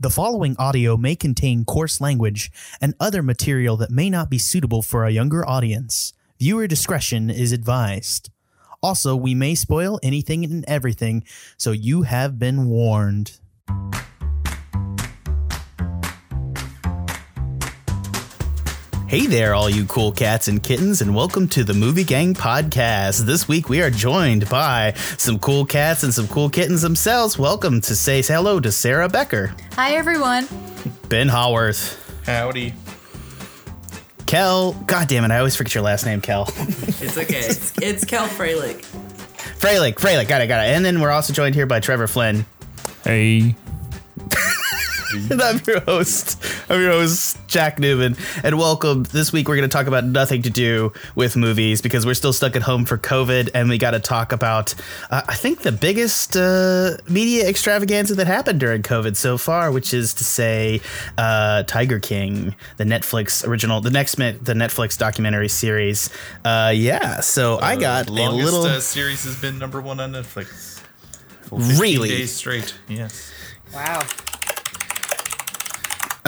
The following audio may contain coarse language and other material that may not be suitable for a younger audience. Viewer discretion is advised. Also, we may spoil anything and everything, so you have been warned. Hey there, all you cool cats and kittens, and welcome to the Movie Gang Podcast. This week we are joined by some cool cats and some cool kittens themselves. Welcome to say hello to Sarah Becker, Hi, everyone. Ben Haworth, Howdy. Kel. God damn it, I always forget your last name, Kel. It's okay. It's, it's Kel Freilich. Freilich, Freilich, got it, got it. And then we're also joined here by Trevor Flynn. Hey. And I'm your host. I'm your host, Jack Newman. And welcome. This week we're going to talk about nothing to do with movies because we're still stuck at home for COVID, and we got to talk about, uh, I think, the biggest uh, media extravaganza that happened during COVID so far, which is to say, uh, Tiger King, the Netflix original, the next the Netflix documentary series. Uh, yeah. So I got a longest little. uh, series has been number one on Netflix. Really? days straight. Yes. Wow.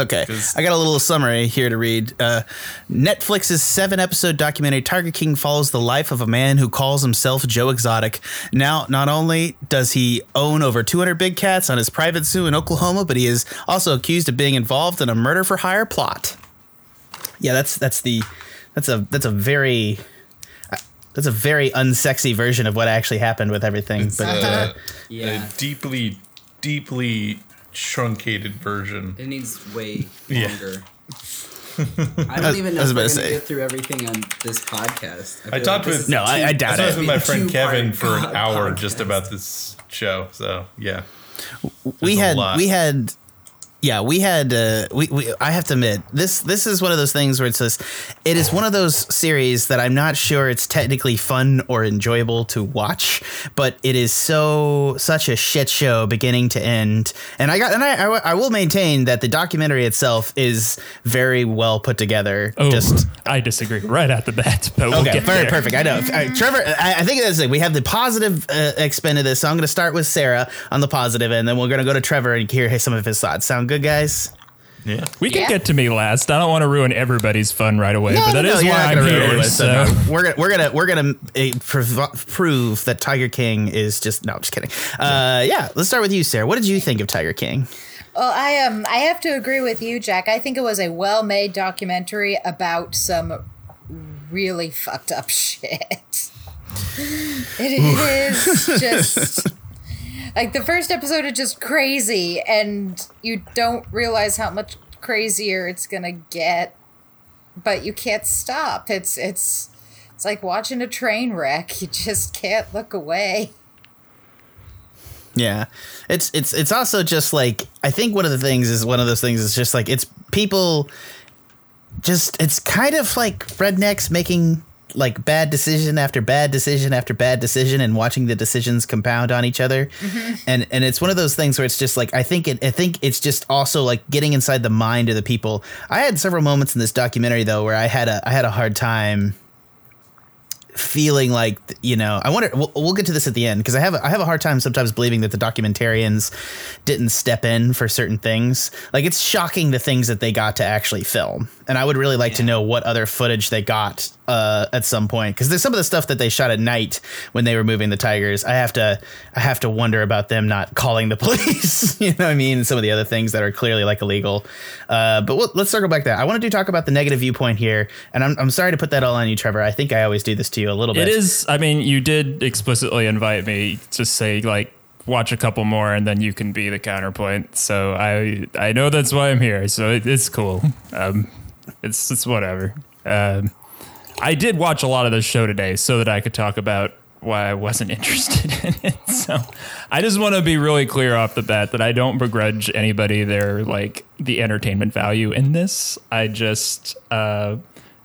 Okay, 'Cause- I got a little summary here to read. Uh, Netflix's seven episode documentary Tiger King follows the life of a man who calls himself Joe Exotic. Now, not only does he own over 200 big cats on his private zoo in Oklahoma, but he is also accused of being involved in a murder for hire plot. Yeah, that's that's the that's a that's a very that's a very unsexy version of what actually happened with everything. It's but uh, uh, Yeah. a deeply, deeply truncated version. It needs way longer. I don't even I know was if we're gonna say. get through everything on this podcast. I feel talked this with- No, a I- I two- doubt I it. was with my friend Kevin for an hour podcast. just about this show. So yeah, we There's had we had yeah we had uh we, we i have to admit this this is one of those things where it's just it is one of those series that i'm not sure it's technically fun or enjoyable to watch but it is so such a shit show beginning to end and i got and i i, I will maintain that the documentary itself is very well put together Oh, just I disagree right at the bat, but we'll Okay, very there. perfect. I know, Uh, Trevor. I, I think that's it. We have the positive uh, expend of this, so I'm going to start with Sarah on the positive, and then we're going to go to Trevor and hear some of his thoughts. Sound good, guys? yeah. We can Yeah. get to me last. I don't want to ruin everybody's fun right away, but that is you're why I'm gonna here. it, So. we're gonna we're gonna we're gonna uh, prov- prove that Tiger King is just no. I'm just kidding. Uh, yeah, let's start with you, Sarah. What did you think of Tiger King? Well, I um, I have to agree with you, Jack. I think it was a well-made documentary about some really fucked up shit. It is just like the first episode is just crazy, and you don't realize how much crazier it's gonna get, but you can't stop. It's it's it's like watching a train wreck. You just can't look away. Yeah, it's it's it's also just like I think one of the things is one of those things is just like it's people just it's kind of like rednecks making like bad decision after bad decision after bad decision and watching the decisions compound on each other. Mm-hmm. And and it's one of those things where it's just like i think it i think it's just also like getting inside the mind of the people. I had several moments in this documentary though where i had a i had a hard time feeling like you know i wonder we'll, we'll get to this at the end because i have a, i have a hard time sometimes believing that the documentarians didn't step in for certain things. Like it's shocking the things that they got to actually film and i would really like to know what other footage they got uh, at some point because there's some of the stuff that they shot at night when they were moving the tigers i have to i have to wonder about them not calling the police you know what i mean and some of the other things that are clearly like illegal uh, but we'll, let's circle back to that i wanted to talk about the negative viewpoint here and I'm, I'm sorry to put that all on you trevor i think i always do this to you a little bit It is. I mean, you did explicitly invite me to say like watch a couple more, and then you can be the counterpoint. So I I know that's why I'm here. So it, it's cool. Um, it's it's whatever. Um, I did watch a lot of this show today so that I could talk about why I wasn't interested in it. So I just want to be really clear off the bat that I don't begrudge anybody their like the entertainment value in this. I just uh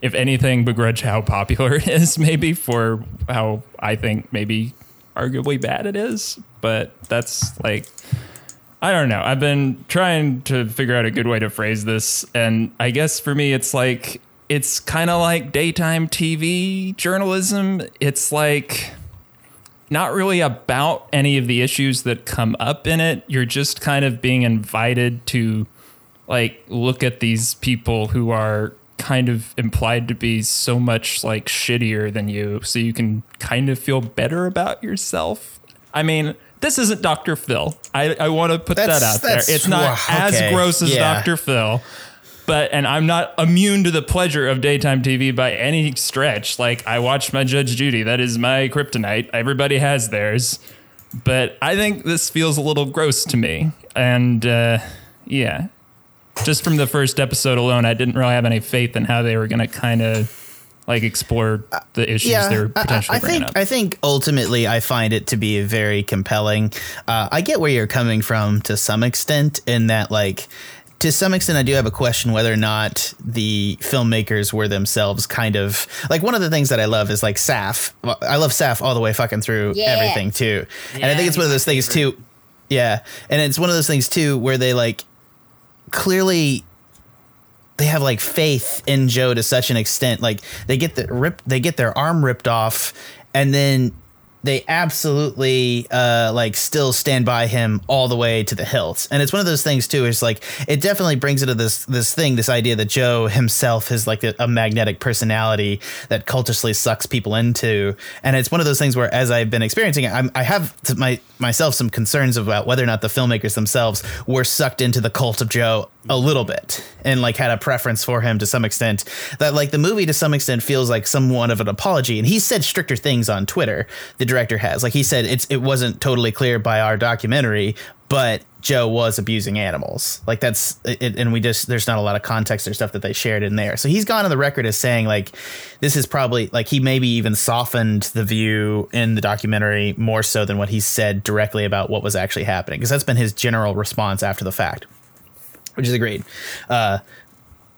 if anything begrudge how popular it is maybe for how I think maybe arguably bad it is, but that's like I don't know. I've been trying to figure out a good way to phrase this and I guess for me it's like it's kind of like daytime TV journalism. It's like not really about any of the issues that come up in it. You're just kind of being invited to like look at these people who are kind of implied to be so much like shittier than you so you can kind of feel better about yourself. I mean, this isn't Dr. Phil. I, I want to put That's- that out there. It's not wow, as gross as Yeah. Dr. Phil. But and I'm not immune to the pleasure of daytime TV by any stretch. Like I watch my Judge Judy. That is my kryptonite. Everybody has theirs. But I think this feels a little gross to me. And uh, yeah, just from the first episode alone, I didn't really have any faith in how they were going to kind of like explore the issues they were I- I, potentially I bringing think up. I think ultimately I find it to be very compelling. Uh, I get where you're coming from to some extent, in that like to some extent I do have a question whether or not the filmmakers were themselves kind of like one of the things that I love is like Saff. I love Saff all the way fucking through Yeah. everything too, and I think it's one of those things favorite. too. Yeah, and it's one of those things too where they like clearly they have like faith in Joe to such an extent. Like they get the rip, they get their arm ripped off, and then they absolutely uh, like still stand by him all the way to the hilt. And it's one of those things too. Is like it definitely brings into this this thing, this idea that Joe himself is like a, a magnetic personality that cultishly sucks people into. And it's one of those things where, as I've been experiencing it, I'm, I have my myself some concerns about whether or not the filmmakers themselves were sucked into the cult of Joe a little bit and like had a preference for him to some extent that like the movie to some extent feels like somewhat of an apology and he said stricter things on twitter the director has. Like he said it's it wasn't totally clear by our documentary but joe was abusing animals. Like that's it, and we just there's not a lot of context or stuff that they shared in there. So he's gone on the record as saying like this is probably like he maybe even softened the view in the documentary more so than what he said directly about what was actually happening because that's been his general response after the fact which is agreed. Uh,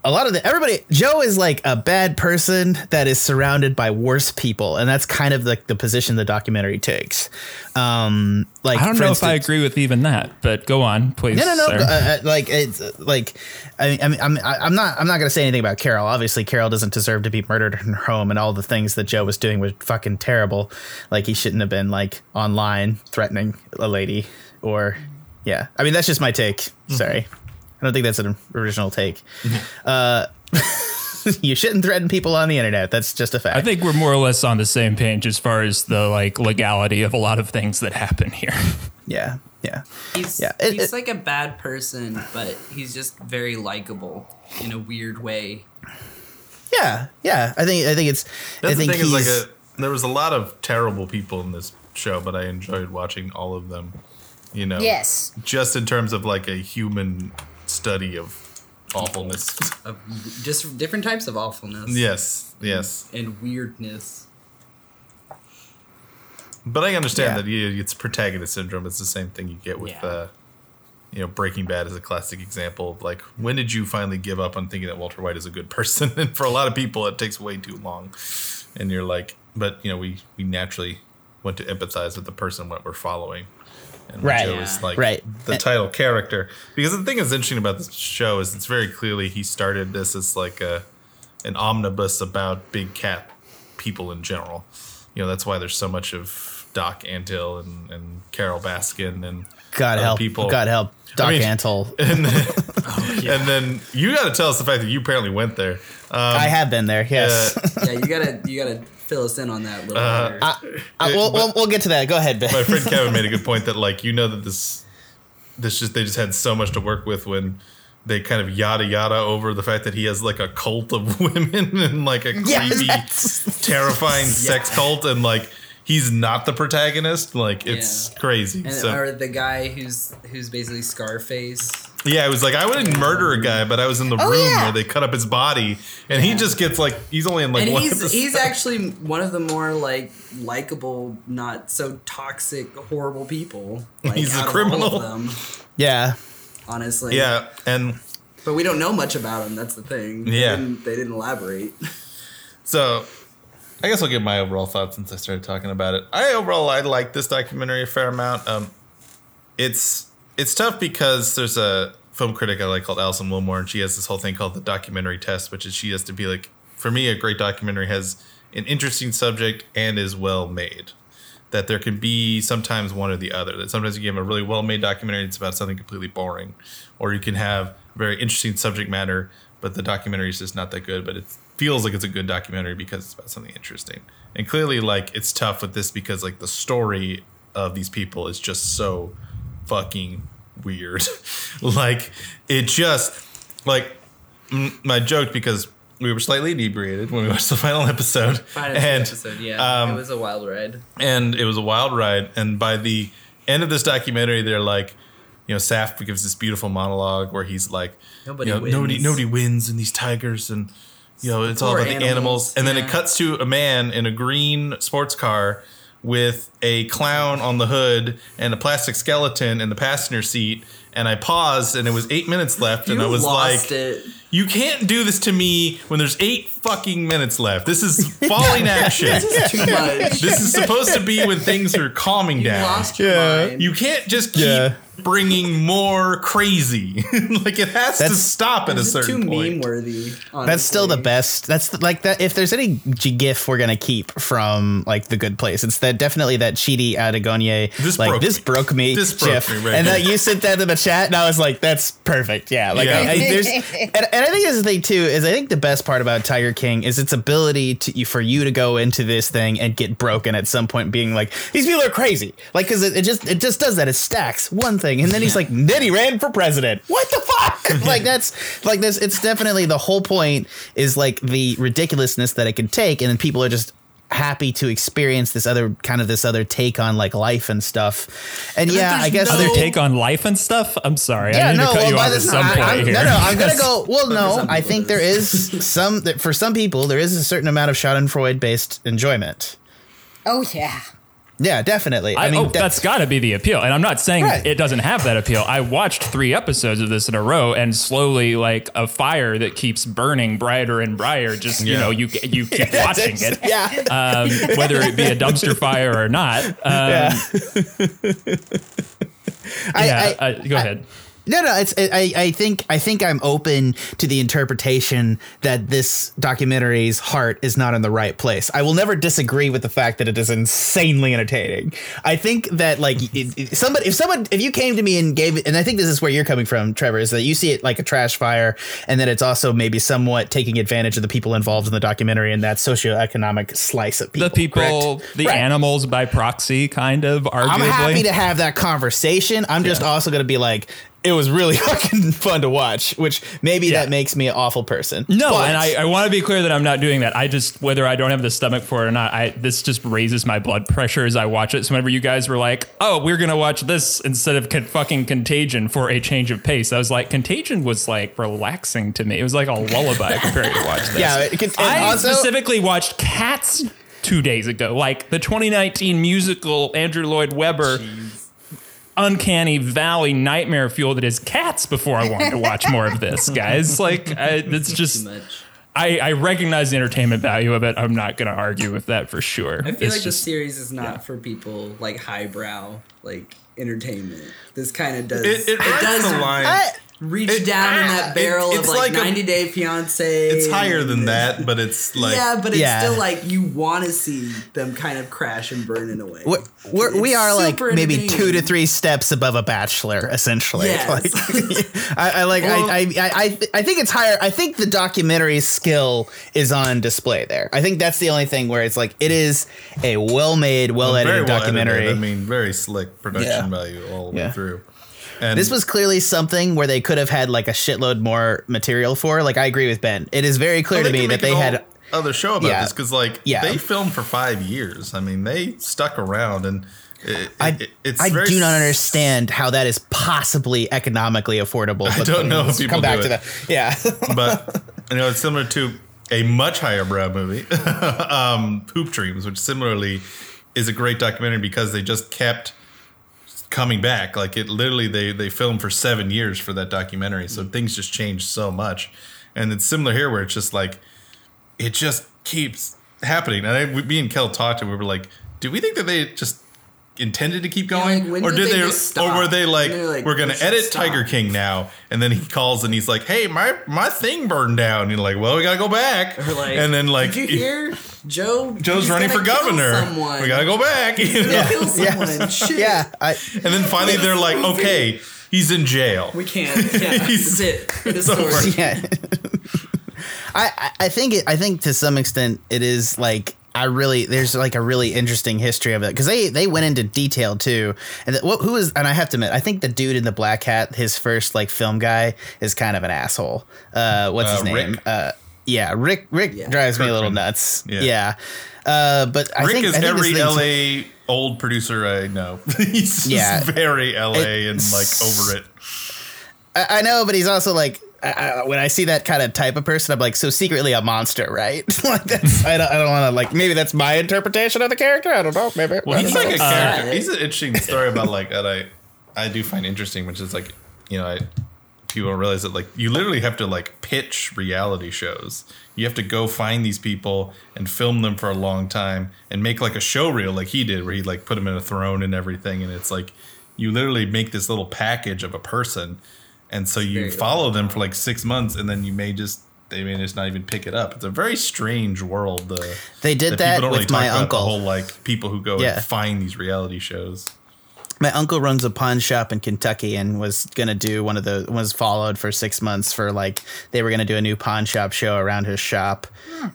a lot of the everybody Joe is like a bad person that is surrounded by worse people, and that's kind of like the position the documentary takes. Um, like I don't know if I agree with even that, but go on, please. no, no, no. Uh, uh, like it's like, I mean, I mean, I'm, I'm not, I'm not gonna say anything about Carol. Obviously, Carol doesn't deserve to be murdered in her home, and all the things that Joe was doing were fucking terrible. Like he shouldn't have been like online threatening a lady, or yeah. I mean, that's just my take. Mm-hmm. Sorry, I don't think that's an original take. uh, you shouldn't threaten people on the internet. That's just a fact. I think we're more or less on the same page as far as the like legality of a lot of things that happen here. yeah, yeah. He's Yeah, it- he's it- like a bad person, but he's just very likable in a weird way. Yeah, yeah. I think I think it's. That's I think the thing is like a there was a lot of terrible people in this show, but I enjoyed watching all of them. You know, Yes. just in terms of like a human study of awfulness. Of just different types of awfulness. yes, yes. And weirdness. But I understand Yeah. that you, it's protagonist syndrome. It's the same thing you get with, Yeah. uh, you know, Breaking Bad is a classic example of like, when did you finally give up on thinking that Walter White is a good person? And for a lot of people, it takes way too long. And you're like, but you know, we we naturally want to empathize with the person what we're following. And Right. Joe is like Right. the title character. Because the thing that's interesting about this show is it's very clearly he started this as like a an omnibus about big cat people in general. You know, that's why there's so much of Doc Antle and, and Carol Baskin and God help, people. God help, Doc mean- Antle. And then, and then you got to tell us the fact that you apparently went there. Um, I have been there. Yes. uh, Yeah, you gotta you gotta fill us in on that a little Uh, better. Uh, we'll, we'll, we'll get to that. Go ahead, Ben. my friend Kevin made a good point that like you know that this this just they just had so much to work with when they kind of yada yada over the fact that he has like a cult of women and like a creepy, that's- terrifying sex cult and like he's not the protagonist. Like it's Yeah. crazy. and so or the guy who's who's basically Scarface. Yeah, it was like I wouldn't murder a guy, but I was in the Oh, room yeah. where they cut up his body, and he just gets like he's only in like and one he's he's actually one of the more like likable, not so toxic, horrible people. Like, He's a out of criminal. of them, yeah. honestly. yeah, and but we don't know much about him. That's the thing. Yeah. they didn't, they didn't elaborate. So, I guess I'll give my overall thoughts since I started talking about it. I overall I like this documentary a fair amount. Um, it's it's tough because there's a film critic I like called Alison Willmore, and she has this whole thing called the documentary test, which is she has to be like, for me, a great documentary has an interesting subject and is well made. that there can be sometimes one or the other. That sometimes you have a really well made documentary it's about something completely boring, or you can have very interesting subject matter, but the documentary is just not that good. But it feels like it's a good documentary because it's about something interesting. And clearly, like it's tough with this because like the story of these people is just so fucking weird. like it just like mm, my joke because we were slightly inebriated when we watched the final episode, Final and episode, yeah, um, it was a wild ride. and it was a wild ride. And by the end of this documentary, they're like, you know, Saff gives this beautiful monologue where he's like, Nobody you know, wins. nobody, nobody wins in these tigers, and you know, it's all Poor about the animals. animals, And then it cuts to a man in a green sports car with a clown on the hood and a plastic skeleton in the passenger seat. And I paused, and it was eight minutes left, and I was like, it. "You can't do this to me when there's eight fucking minutes left. This is falling action." It's too much. This is supposed to be when things are calming you down. lost your Yeah. mind. You can't just keep Yeah. bringing more crazy. like it has to stop at a It's just certain too point. meme worthy. That's still the best. That's the, like that. If there's any GIF we're gonna keep from like the Good Place, it's that definitely that Chidi Anagonye. This like broke this me. broke me. This broke GIF. me right and here. that you sent that in the chat, and I was like, that's perfect. Yeah, like Yeah. I, I, there's, and, and I think this is the thing too is I think the best part about Tiger King is its ability to for you to go into this thing and get broken at some point, being like these people are crazy, like because it, it just it just does that. It stacks one thing, and then he's like, then he ran for president. What the fuck? like that's like this. It's definitely the whole point is like the ridiculousness that it can take, and then people are just happy to experience this other kind of this other take on like life and stuff. And yeah, I guess no- Other take on life and stuff. I'm sorry. I yeah, need no. to cut Well, you by off at this, some I, point I'm, here. no, no. I'm gonna go. Well, no. I think there is some that for some people there is a certain amount of Schadenfreude based enjoyment. Oh yeah. Yeah, definitely. I, I, mean, oh, that- that's got to be the appeal. And I'm not saying Right. it doesn't have that appeal. I watched three episodes of this in a row, and slowly, like a fire that keeps burning brighter and brighter. Just you know, you you keep watching it, Yeah. um, whether it be a dumpster fire or not. Um, yeah. I, yeah, I, uh, go ahead. No, no, it's I, I think I think I'm open to the interpretation that this documentary's heart is not in the right place. I will never disagree with the fact that it is insanely entertaining. I think that like it- somebody if someone if you came to me and gave it and I think this is where you're coming from, Trevor, is that you see it like a trash fire and that it's also maybe somewhat taking advantage of the people involved in the documentary and that socioeconomic slice of people. The people, correct? the Right. animals by proxy, kind of. Arguably, I'm happy to have that conversation. I'm just also going to be like, it was really fucking fun to watch, which maybe Yeah. that makes me an awful person. No, But- and I, I want to be clear that I'm not doing that. I just whether I don't have the stomach for it or not, I this just raises my blood pressure as I watch it. So whenever you guys were like, "Oh, we're gonna watch this instead of con- fucking Contagion for a change of pace," I was like, Contagion was like relaxing to me. It was like a lullaby compared to watch this. Yeah, it could- I also- specifically watched Cats two days ago, like the 2019 musical Andrew Lloyd Webber. Uncanny Valley nightmare fuel that is cats before I wanted to watch more of this, guys. Like, I, it's just I, I recognize the entertainment value of it. I'm not going to argue with that for sure. I feel It's like the series is not for people like highbrow, like entertainment. This kind of does. It, it, rides does the line. I- reach it- down in ah, that barrel it- of it's like, like a- 90 Day Fiance. it's higher than that, but it's like yeah, but it's Yeah. still like you want to see them kind of crash and burn in a way. we're, we're, we are like maybe entertaining. two to three steps above a bachelor, essentially. Yes. Like, I, I like. Well- I, I, I, I think it's higher. I think the documentary skill is on display there. I think that's the only thing where it's like it is a well-made, well-edited well documentary. edited. I mean, very slick production Yeah. value all the way through. And This was clearly something where they could have had like a shitload more material for. Like I agree with Ben. It is very clear Well, to me that they had other show about Yeah. this because like Yeah. they filmed for five years. I mean, they stuck around and it, I, it- I very do not understand how that is possibly economically affordable. I don't know if people come back to that. Yeah. but you know, it's similar to a much higher brow movie, um, Hoop Dreams, which similarly is a great documentary because they just kept coming back. Like it literally, they they filmed for seven years for that documentary, so mm. things just changed so much. And it's similar here, where it's just like it just keeps happening. And I, me and Kel talked, and we were like, "Do we think that they just intended to keep like, going, when or did did they they, just or were they like, like, we're gonna edit stop." Tiger King now, and then he calls and he's like, hey, my my thing burned down. And you're like, well, we gotta go back, Or like, and then like did you hear Joe? Joe's running for governor. Someone. We gotta go back. you know? Kill someone. Shit. Yeah, I, And then finally they're like, okay, he's in jail. We can't. Yeah, He's- that's it. For the it's over. story. yeah. I, I- I think it, I think to some extent it is like I really there's like a really interesting history of it because they they went into detail too and the, what, who is and I have to admit I think the dude in the black hat his first like film guy is kind of an asshole uh what's his Uh, name Rick? uh yeah Rick Rick Yeah. drives me a little nuts Yeah. yeah, Uh, but I Rick think is I think every thing's- LA old producer I know. he's just Yeah. very LA and like over it. I, I know, but he's also like, I, I, when I see that kind of type of person, I'm like, so secretly a monster, right? like that's, I don't, I don't want to like, maybe that's my interpretation of the character. I don't know. Maybe. Well, he's like a Uh, character. He's an interesting story about like that I I do find interesting, which is like you know I people don't realize that like you literally have to like pitch reality shows. You have to go find these people and film them for a long time and make like a show reel like he did, where he like put them in a throne and everything, and it's like you literally make this little package of a person, and so you very follow them for like six months, and then you may just. They may just not even pick it up. It's a very strange world. Uh, They did that people with really my uncle. The whole like people who go Yeah. and find these reality shows. My uncle runs a pawn shop in Kentucky and was gonna do one of the was followed for six months for like they were gonna do a new pawn shop show around his shop,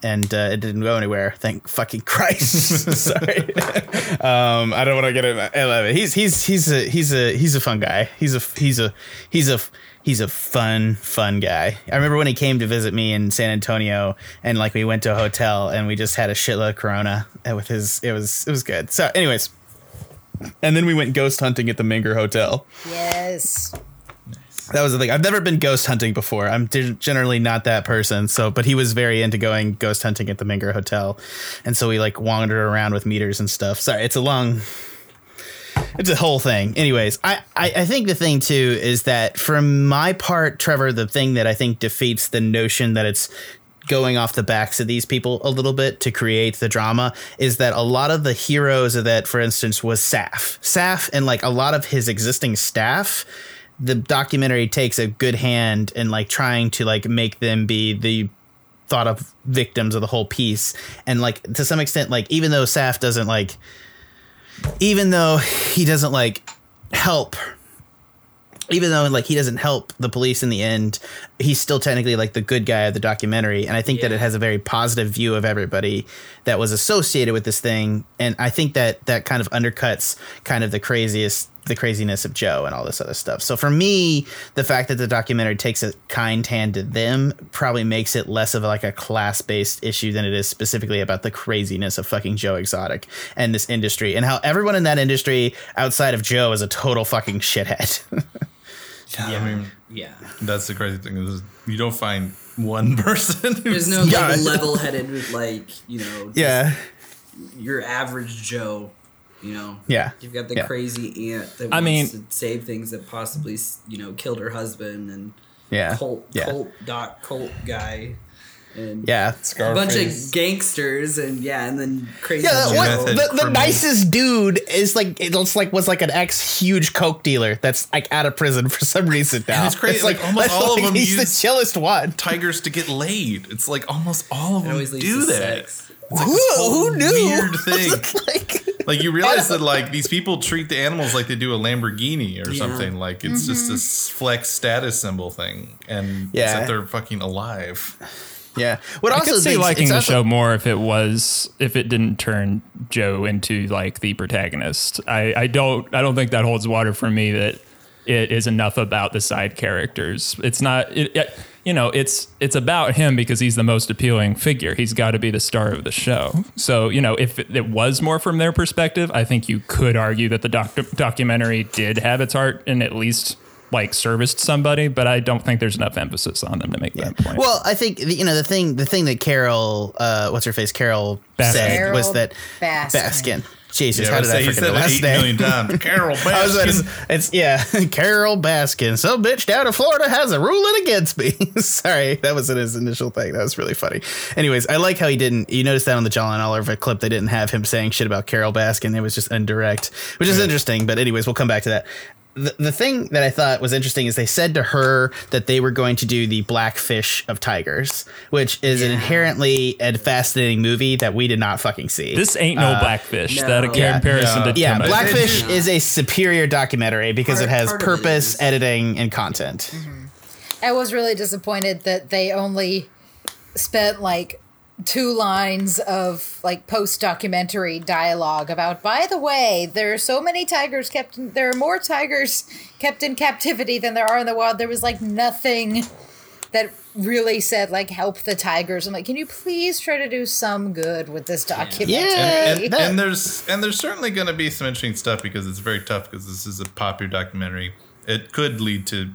and uh, it didn't go anywhere. Thank fucking Christ. Sorry. um, I don't want to get it. I love it. He's he's he's a he's a he's a fun guy. He's a he's a he's a he's a fun fun guy. I remember when he came to visit me in San Antonio, and like we went to a hotel and we just had a shitload of Corona with his. It was it was good. So, anyways. And then we went ghost hunting at the Menger Hotel. Yes. That was the thing. I've never been ghost hunting before. I'm gen- generally not that person. So, but he was very into going ghost hunting at the Menger Hotel, and so we like wandered around with meters and stuff. Sorry, it's a long. It's a whole thing. Anyways, I, I, I think the thing too is that for my part, Trevor, the thing that I think defeats the notion that it's going off the backs of these people a little bit to create the drama is that a lot of the heroes of that, for instance, was Saff. Saff and like a lot of his existing staff, the documentary takes a good hand in like trying to like make them be the thought of victims of the whole piece. And like to some extent, like even though Saff doesn't like even though he doesn't like help even though like he doesn't help the police in the end he's still technically like the good guy of the documentary. And i think that it has a very positive view of everybody that was associated with this thing. And i think that that kind of undercuts kind of the craziest the craziness of joe and all this other stuff. So for me the fact that the documentary takes a kind hand to them probably makes it less of like a class-based issue than it is specifically about the craziness of fucking joe exotic and this industry and how everyone in that industry outside of joe is a total fucking shithead Yeah, I mean Yeah. that's the crazy thing is you don't find one person. There's no Yeah. like level-headed, like you know, yeah your average Joe. You know, Yeah. You've got the Yeah. crazy aunt that I wants mean- to save things that possibly you know killed her husband and yeah cult yeah cult doc cult guy and yeah a bunch of gangsters and yeah, and then crazy. Yeah, what, Method the, the nicest dude is like it looks like was like an ex huge coke dealer that's like out of prison for some reason now. it's crazy, like, almost that's all of them He's the use- chillest one. tigers to get laid. It's like almost all of It them always leads do to that. sex. Who, who knew? Weird thing. like, Like you realize that like these people treat the animals like they do a Lamborghini or Yeah. something. Like it's just mm-hmm. this flex status symbol thing, and Yeah. except they're fucking alive. Yeah. What I also could see liking the also- show more if it was if it didn't turn Joe into like the protagonist. I, I don't I don't think that holds water for me that it is enough about the side characters. It's not it, it- you know it's it's about him because he's the most appealing figure. He's got to be the star of the show. So you know if it, it was more from their perspective, I think you could argue that the doc- documentary did have its heart and at least like serviced somebody. But I don't think there's enough emphasis on them to make that point. Well, I think the- you know the thing. The thing that Carol, uh, what's her face, Carol Baskin. said Carol was that Baskin. Baskin. Jesus, Yeah, how did say I forget said the last name? million times. Carol I was about to Baskin. say- it's yeah, Carol Baskin. Some bitch down in Florida has a ruling against me. Sorry, that wasn't his initial thing. That was really funny. Anyways, I like how he didn't. You noticed that on the John Oliver clip, they didn't have him saying shit about Carol Baskin. It was just indirect, which is interesting. But anyways, we'll come back to that. The, the thing that I thought was interesting is they said to her that they were going to do the Blackfish of Tigers, which is an inherently a fascinating movie that we did not fucking see. This ain't no uh, Blackfish. no. that a Yeah. comparison Yeah. to Yeah, Tim- Blackfish Yeah. is a superior documentary because Part- it has part of it purpose, editing, and content. Mm-hmm. I was really disappointed that they only spent like two lines of like post documentary dialogue about by the way there are so many tigers kept in, there are more tigers kept in captivity than there are in the wild there was like nothing that really said like help the tigers i'm like can you please try to do some good with this documentary Yeah. and, that- and there's and there's certainly going to be some interesting stuff because it's very tough because this is a popular documentary. It could lead to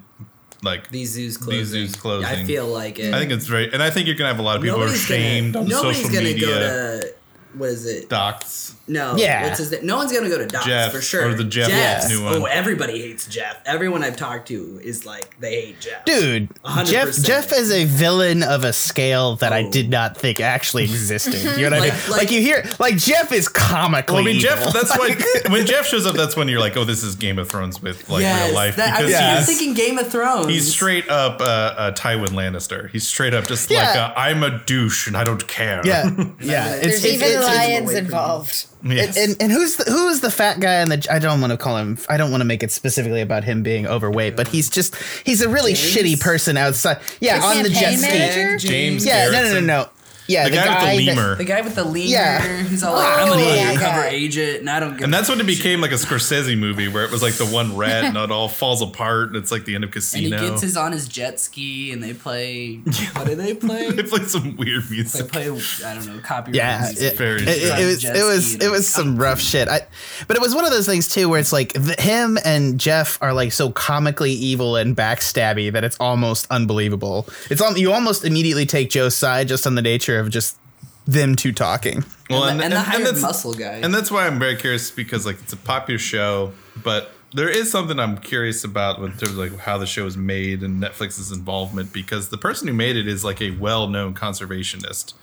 like These zoos closing. These zoos closing. I feel like it. I think it's very, and I think you're gonna have a lot of people who are nobody's shamed gonna, on nobody's social gonna media. go to what is it? docs. No, Yeah. What's his name? No one's gonna go to Docs Jeff, for sure. or the Jeff Jeff's- new one. Oh, everybody hates Jeff. Everyone I've talked to is like they hate Jeff. Dude, 100%. Jeff Jeff is a villain of a scale that I Oh. did not think actually existed. You know what I mean? Like, like- you hear, like Jeff is comically. Well, I mean, evil. Jeff. That's why when Jeff shows up, that's when you're like, oh, this is Game of Thrones with like yes, real life that, I because was Yeah. he's thinking Game of Thrones. he's straight up uh, uh, Tywin Lannister. He's straight up just Yeah. like uh, I'm a douche and I don't care. yeah, yeah. there's It's, it's, even it's, it's- lions away from involved Yes. and, and who's the, who is the fat guy in the? I don't want to call him. I don't want to make it specifically about him being overweight, but he's just he's a really James? shitty person outside. Yeah, The on the jet campaign ski. James Yeah, no, no, no, no. Yeah, the, guy, with the that- lemur. the guy with the lemur. Yeah. He's all oh, like, Oh, I'm an yeah, undercover guy. agent, and I don't. Give and that's when it became like a Scorsese movie where it was like the one red and it all falls apart and it's like the end of Casino. And he gets his on his jet ski, and they play. What do they play? they play some weird music. they play. I don't know. Copyright. Yeah, music. it, Very it, it, strange. was it was it was some like, rough shit. I, but it was one of those things too, where it's like th- him and Jeff are like so comically evil and backstabby that it's almost unbelievable. It's al- you almost immediately take Joe's side just on the nature of just them two talking. Well, and, the, and the hired that's- muscle guy. And that's why I'm very curious because like it's a popular show, but there is something I'm curious about in terms of like how the show is made and Netflix's involvement because the person who made it is like a well-known conservationist.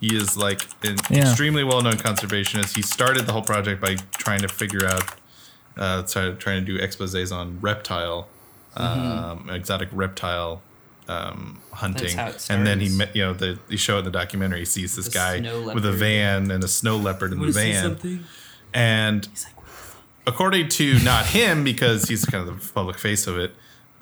He is like an Yeah. extremely well-known conservationist. He started the whole project by trying to figure out, uh, try- trying to do exposés on reptile, um, exotic reptile um, hunting, and then he, met, you know, the he show in the documentary he sees this The guy with a van and a snow leopard in the Wanna see van. something? And He's like, according to not him, because he's kind of the public face of it,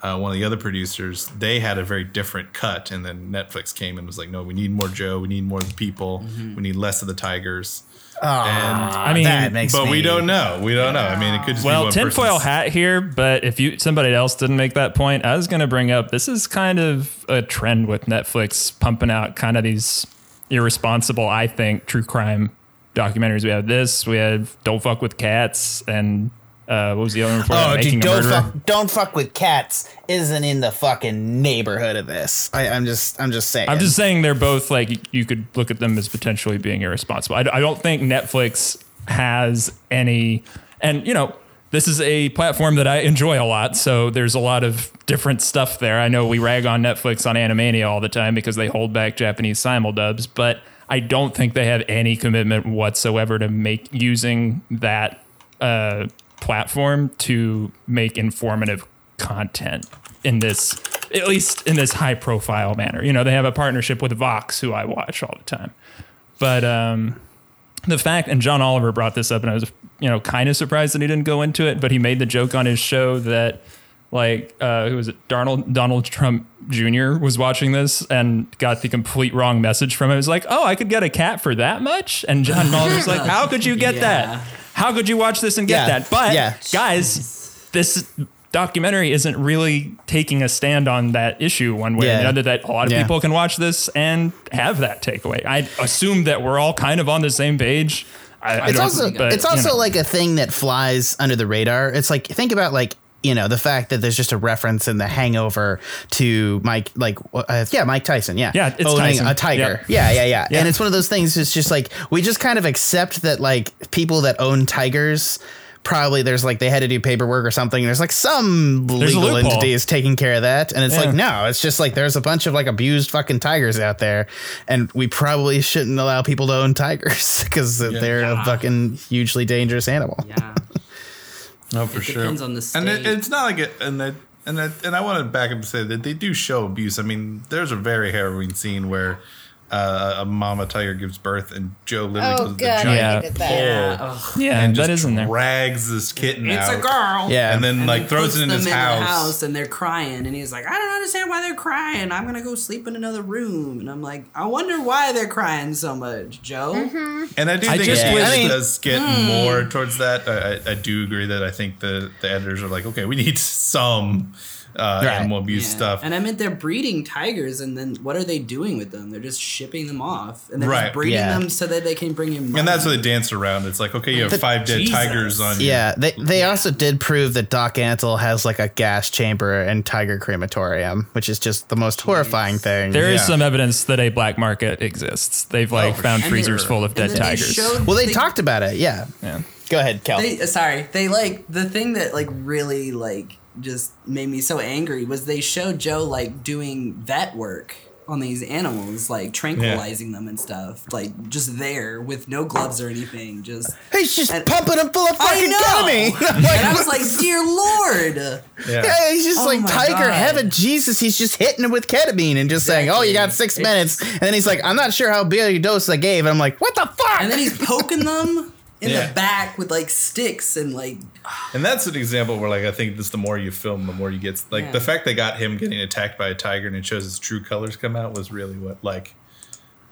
uh, one of the other producers, they had a very different cut. And then Netflix came and was like, no, we need more Joe. We need more of the people. Mm-hmm. We need less of the tigers. Ah, I mean, that makes But me, we don't know. We don't know. I mean, it could just be well, one tinfoil hat here, but if you somebody else didn't make that point, I was going to bring up this is kind of a trend with Netflix pumping out kind of these irresponsible, I think, true crime documentaries. We have this, we have Don't Fuck with Cats, and uh, what was the other one? that? Oh, dude, don't fuck, don't fuck with cats. Isn't in the fucking neighborhood of this. I, I'm just, I'm just saying. I'm just saying they're both like you could look at them as potentially being irresponsible. I, I don't think Netflix has any, and you know, this is a platform that I enjoy a lot. So there's a lot of different stuff there. I know we rag on Netflix on Animania all the time because they hold back Japanese simuldubs, but I don't think they have any commitment whatsoever to make using that uh, platform to make informative content in this at least in this high profile manner. You know they have a partnership with vox who i watch all the time. But um the fact and john oliver brought this up and i was you know kind of surprised that he didn't go into it but he made the joke on his show that like uh who was it? Donald donald trump jr was watching this and got the complete wrong message from it it was like oh i could get a cat for that much? And john oliver's like how could you get Yeah. that how could you watch this and get Yeah. that but Yeah. guys this documentary isn't really taking a stand on that issue one way Yeah. or another that a lot of Yeah. people can watch this and have that takeaway i assume that we're all kind of on the same page I, I it's don't- also but, it's also know. like a thing that flies under the radar. It's like think about like you know the fact that there's just a reference in the Hangover to Mike, like uh, yeah, Mike Tyson, yeah, Yeah, it's owning Tyson. a tiger, Yep. yeah, yeah, yeah, Yeah. and it's one of those things. It's just like we just kind of accept that like people that own tigers. Probably there's like they had to do paperwork or something. There's like some a legal loophole. entity is taking care of that, and it's Yeah. like no, it's just like there's a bunch of like abused fucking tigers out there, and we probably shouldn't allow people to own tigers because they're a fucking hugely dangerous animal. Yeah. No, for It sure. depends on the And it, it's not like it, and that, and that, and I want to back up and say that they do show abuse. I mean, there's a very harrowing scene where uh, a mama tiger gives birth, and Joe literally Oh goes to the god, giant Yeah. I that. Yeah. ugh. Yeah, and that just is in there. drags this kitten It's out. a girl. Yeah. and then And like throws puts it in his the house. house and they're crying and he's like i don't understand why they're crying i'm gonna go sleep in another room and i'm like i wonder why they're crying so much joe And I do I think just it wish- I mean- does get more towards that. I, I, I do agree that I think the, the editors are like, okay, we need some uh, Right. animal abuse Yeah. stuff. and i meant they're breeding tigers and then what are they doing with them they're just shipping them off and they're Right. just breeding Yeah. them so that they can bring in money. and that's what they dance around. It's like, okay, you have But- five dead Jesus. tigers on you. Yeah, they they also did prove that Doc Antle has like a gas chamber and tiger crematorium, which is just the most horrifying thing. There is Yeah. some evidence that a black market exists. They've like Oh, found And freezers full of dead then they tigers. showed- well, they, talked about it. Yeah. yeah. Go ahead, Kel. They, uh, sorry, they like the thing that like really like just made me so angry was they showed Joe like doing vet work on these animals, like tranquilizing them and stuff, like just there with no gloves or anything, just. He's just and- pumping them full of I fucking know. ketamine. I'm like, and I was like, "Dear Lord!" Yeah. Yeah, he's just Oh like Tiger God. Heaven, Jesus. He's just hitting him with ketamine and just saying, "Oh, you got six Exactly. minutes," and then he's like, "I'm not sure how big a dose I gave." And I'm like, "What the fuck?" And then he's poking them in Yeah. the back with like sticks and like And that's an example where, like, I think this the more you film, the more you get. Like, Yeah. the fact they got him getting attacked by a tiger and it shows his true colors come out was really what, like,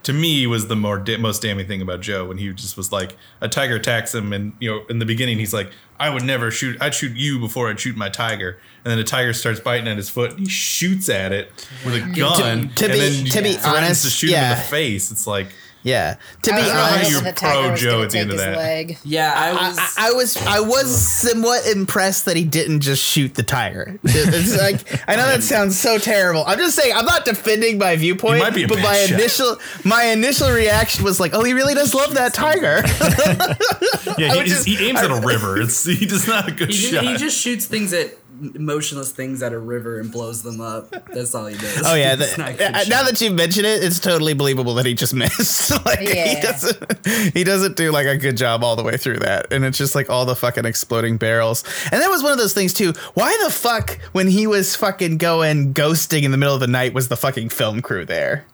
to me was the more da- most damning thing about Joe when he just was like a tiger attacks him and you know in the beginning he's like I would never shoot I'd shoot you before I'd shoot my tiger and then the tiger starts biting at his foot and he shoots at it with a gun to and be- then to be threatens honest, to shoot him in the face it's like yeah. To I be don't know how honest, you hoping the tiger pro Joe at the end of that. leg. yeah. I I, was I, I was I was somewhat impressed that he didn't just shoot the tiger. It's like I know that sounds so terrible. I'm just saying I'm not defending my viewpoint, might be a but my shot. initial my initial reaction was like, oh, he really does love that tiger. yeah he, just- he aims at a river it's he does not a good he, shot just, he just shoots things at motionless things at a river and blows them up. That's all he does. Oh yeah, the- not a good uh, now that you mention it, it's totally believable that he just missed. like he Yeah. doesn't, he doesn't do like a good job all the way through that, and it's just like all the fucking exploding barrels. And that was one of those things too. Why the fuck when he was fucking going ghosting in the middle of the night was the fucking film crew there?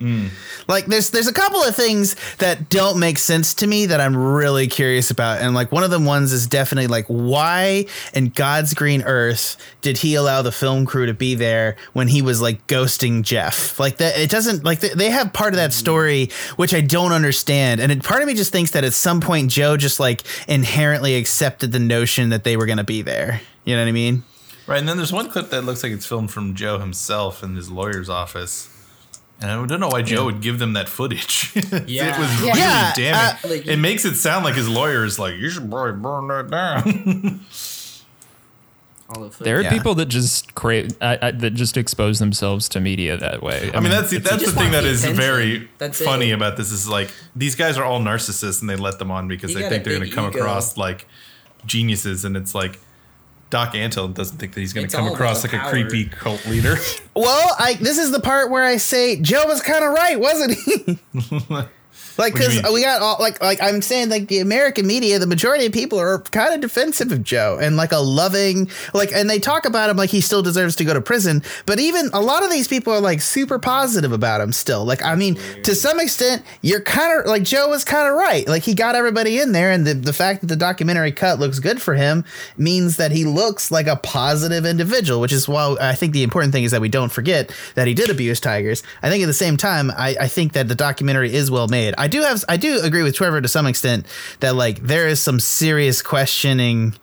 Mm. Like there's there's a couple of things that don't make sense to me that I'm really curious about, and like one of the ones is definitely like why in God's green earth did he allow the film crew to be there when he was like ghosting Jeff? Like that it doesn't like they, have part of that story which I don't understand, and it, part of me just thinks that at some point Joe just like inherently accepted the notion that they were gonna be there. You know what I mean? Right, and then there's one clip that looks like it's filmed from Joe himself in his lawyer's office. And I don't know why Joe would give them that footage. Yeah. it was Yeah. really Yeah, damning. uh, Like- it makes it sound like his lawyer is like, you should probably burn that down. All of There are Yeah. people that just create uh, uh, that just expose themselves to media that way. I mean, that's that's the thing want that the is attention. very That's funny it. about this is like these guys are all narcissists and they let them on because You they think they're going to come ego. across like geniuses, and it's like Doc Antle doesn't think that he's going to come across about like a creepy cult leader. Well, I this is the part where I say Joe was kind of right, wasn't he? like What do you because we got all like like I'm saying like the American media, the majority of people are kind of defensive of Joe and like a loving like, and they talk about him like he still deserves to go to prison. But even a lot of these people are like super positive about him still. Like I mean, to some extent, you're kind of like Joe was kind of right. Like he got everybody in there, and the the fact that the documentary cut looks good for him means that he looks like a positive individual, which is why I think the important thing is that we don't forget that he did abuse tigers. I think at the same time, I, I think that the documentary is well made. I I do have I do agree with Trevor to some extent that like there is some serious questioning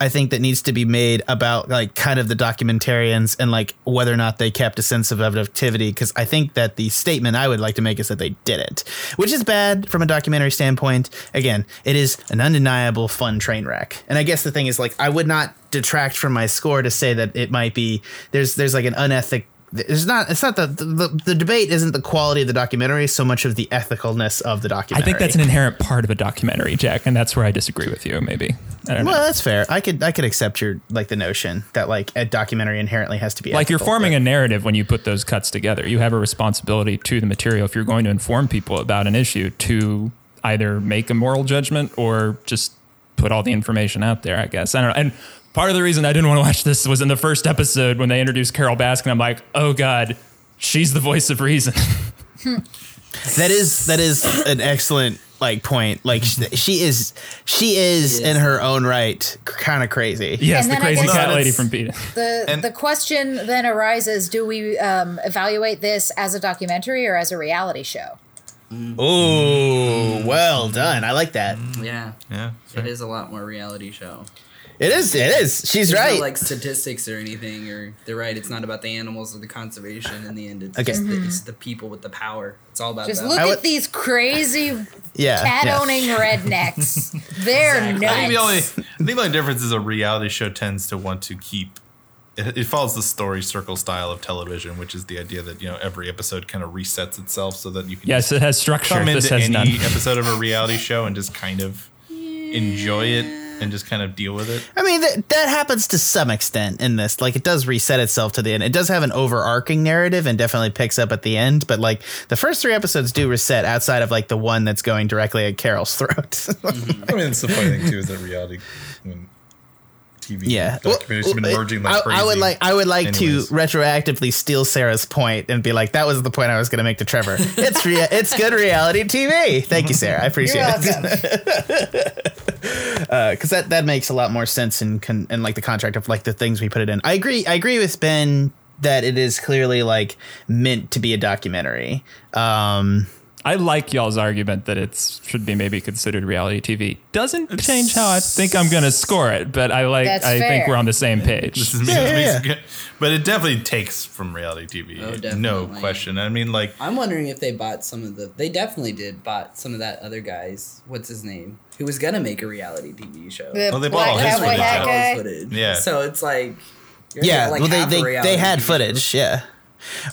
I think that needs to be made about like kind of the documentarians and like whether or not they kept a sense of objectivity because I think that the statement I would like to make is that they didn't, which is bad from a documentary standpoint. Again, it is an undeniable fun train wreck. And I guess the thing is like I would not detract from my score to say that it might be there's there's like an unethic it's not it's not the, the the debate isn't the quality of the documentary so much of the ethicalness of the documentary. I think that's an inherent part of a documentary, Jack, and that's where I disagree with you. Maybe I don't know. well, that's fair. I could I could accept your like the notion that like a documentary inherently has to be like you're forming a narrative when you put those cuts together. You have a responsibility to the material if you're going to inform people about an issue to either make a moral judgment or just put all the information out there. I guess I don't know. And part of the reason I didn't want to watch this was in the first episode when they introduced Carol Baskin. I'm like, oh god, she's the voice of reason. That is that is an excellent like point. Like she, she is she is in her own right kind of crazy. yes, And the crazy guess cat No, lady from Peter. The And- the question then arises: Do we um, evaluate this as a documentary or as a reality show? Ooh, well done. I like that. Yeah, Yeah. it is a lot more reality show. It is. It is. She's There's right. no like statistics or anything, or they're right. It's not about the animals or the conservation. In the end, it's Okay. just the, it's mm-hmm. the people with the power. It's all about Just them. look I would- at these crazy yeah. cat yeah. owning rednecks. They're Exactly. nuts. I think the only I think the only difference is a reality show tends to want to keep it, it follows the story circle style of television, which is the idea that you know every episode kind of resets itself so that you can Yes, it has structure. come This into has any none. episode of a reality show and just kind of enjoy it and just kind of deal with it. I mean, that, that happens to some extent in this. Like, it does reset itself to the end. It does have an overarching narrative and definitely picks up at the end. But, like, the first three episodes do reset outside of, like, the one that's going directly at Carole's throat. I mean, it's the funny thing too is that reality when TV yeah. documentaries have been Well, merging I, like crazy. I would like I would like Anyways. to retroactively steal Sarah's point and be like, that was the point I was going to make to Trevor. It's rea- it's good reality TV. Thank you, Sarah. I appreciate You're it. welcome. because that that makes a lot more sense in con- in like the contract of like the things we put it in. I agree. I agree with Ben that it is clearly like meant to be a documentary. Um, I like y'all's argument that it should be maybe considered reality TV. Doesn't change how I think I'm going to score it, but I like. That's I think we're on the same page. This is- Yeah, this yeah, makes it- But it definitely takes from reality TV. Oh, no question. I mean, like, I'm wondering if they bought some of the. They definitely did bought some of that other guy's. What's his name? Who was gonna make a reality TV show? The Well, they bought all his footage hat out. footage. Yeah. So it's like. yeah, like well, they they, they had TV footage. Yeah.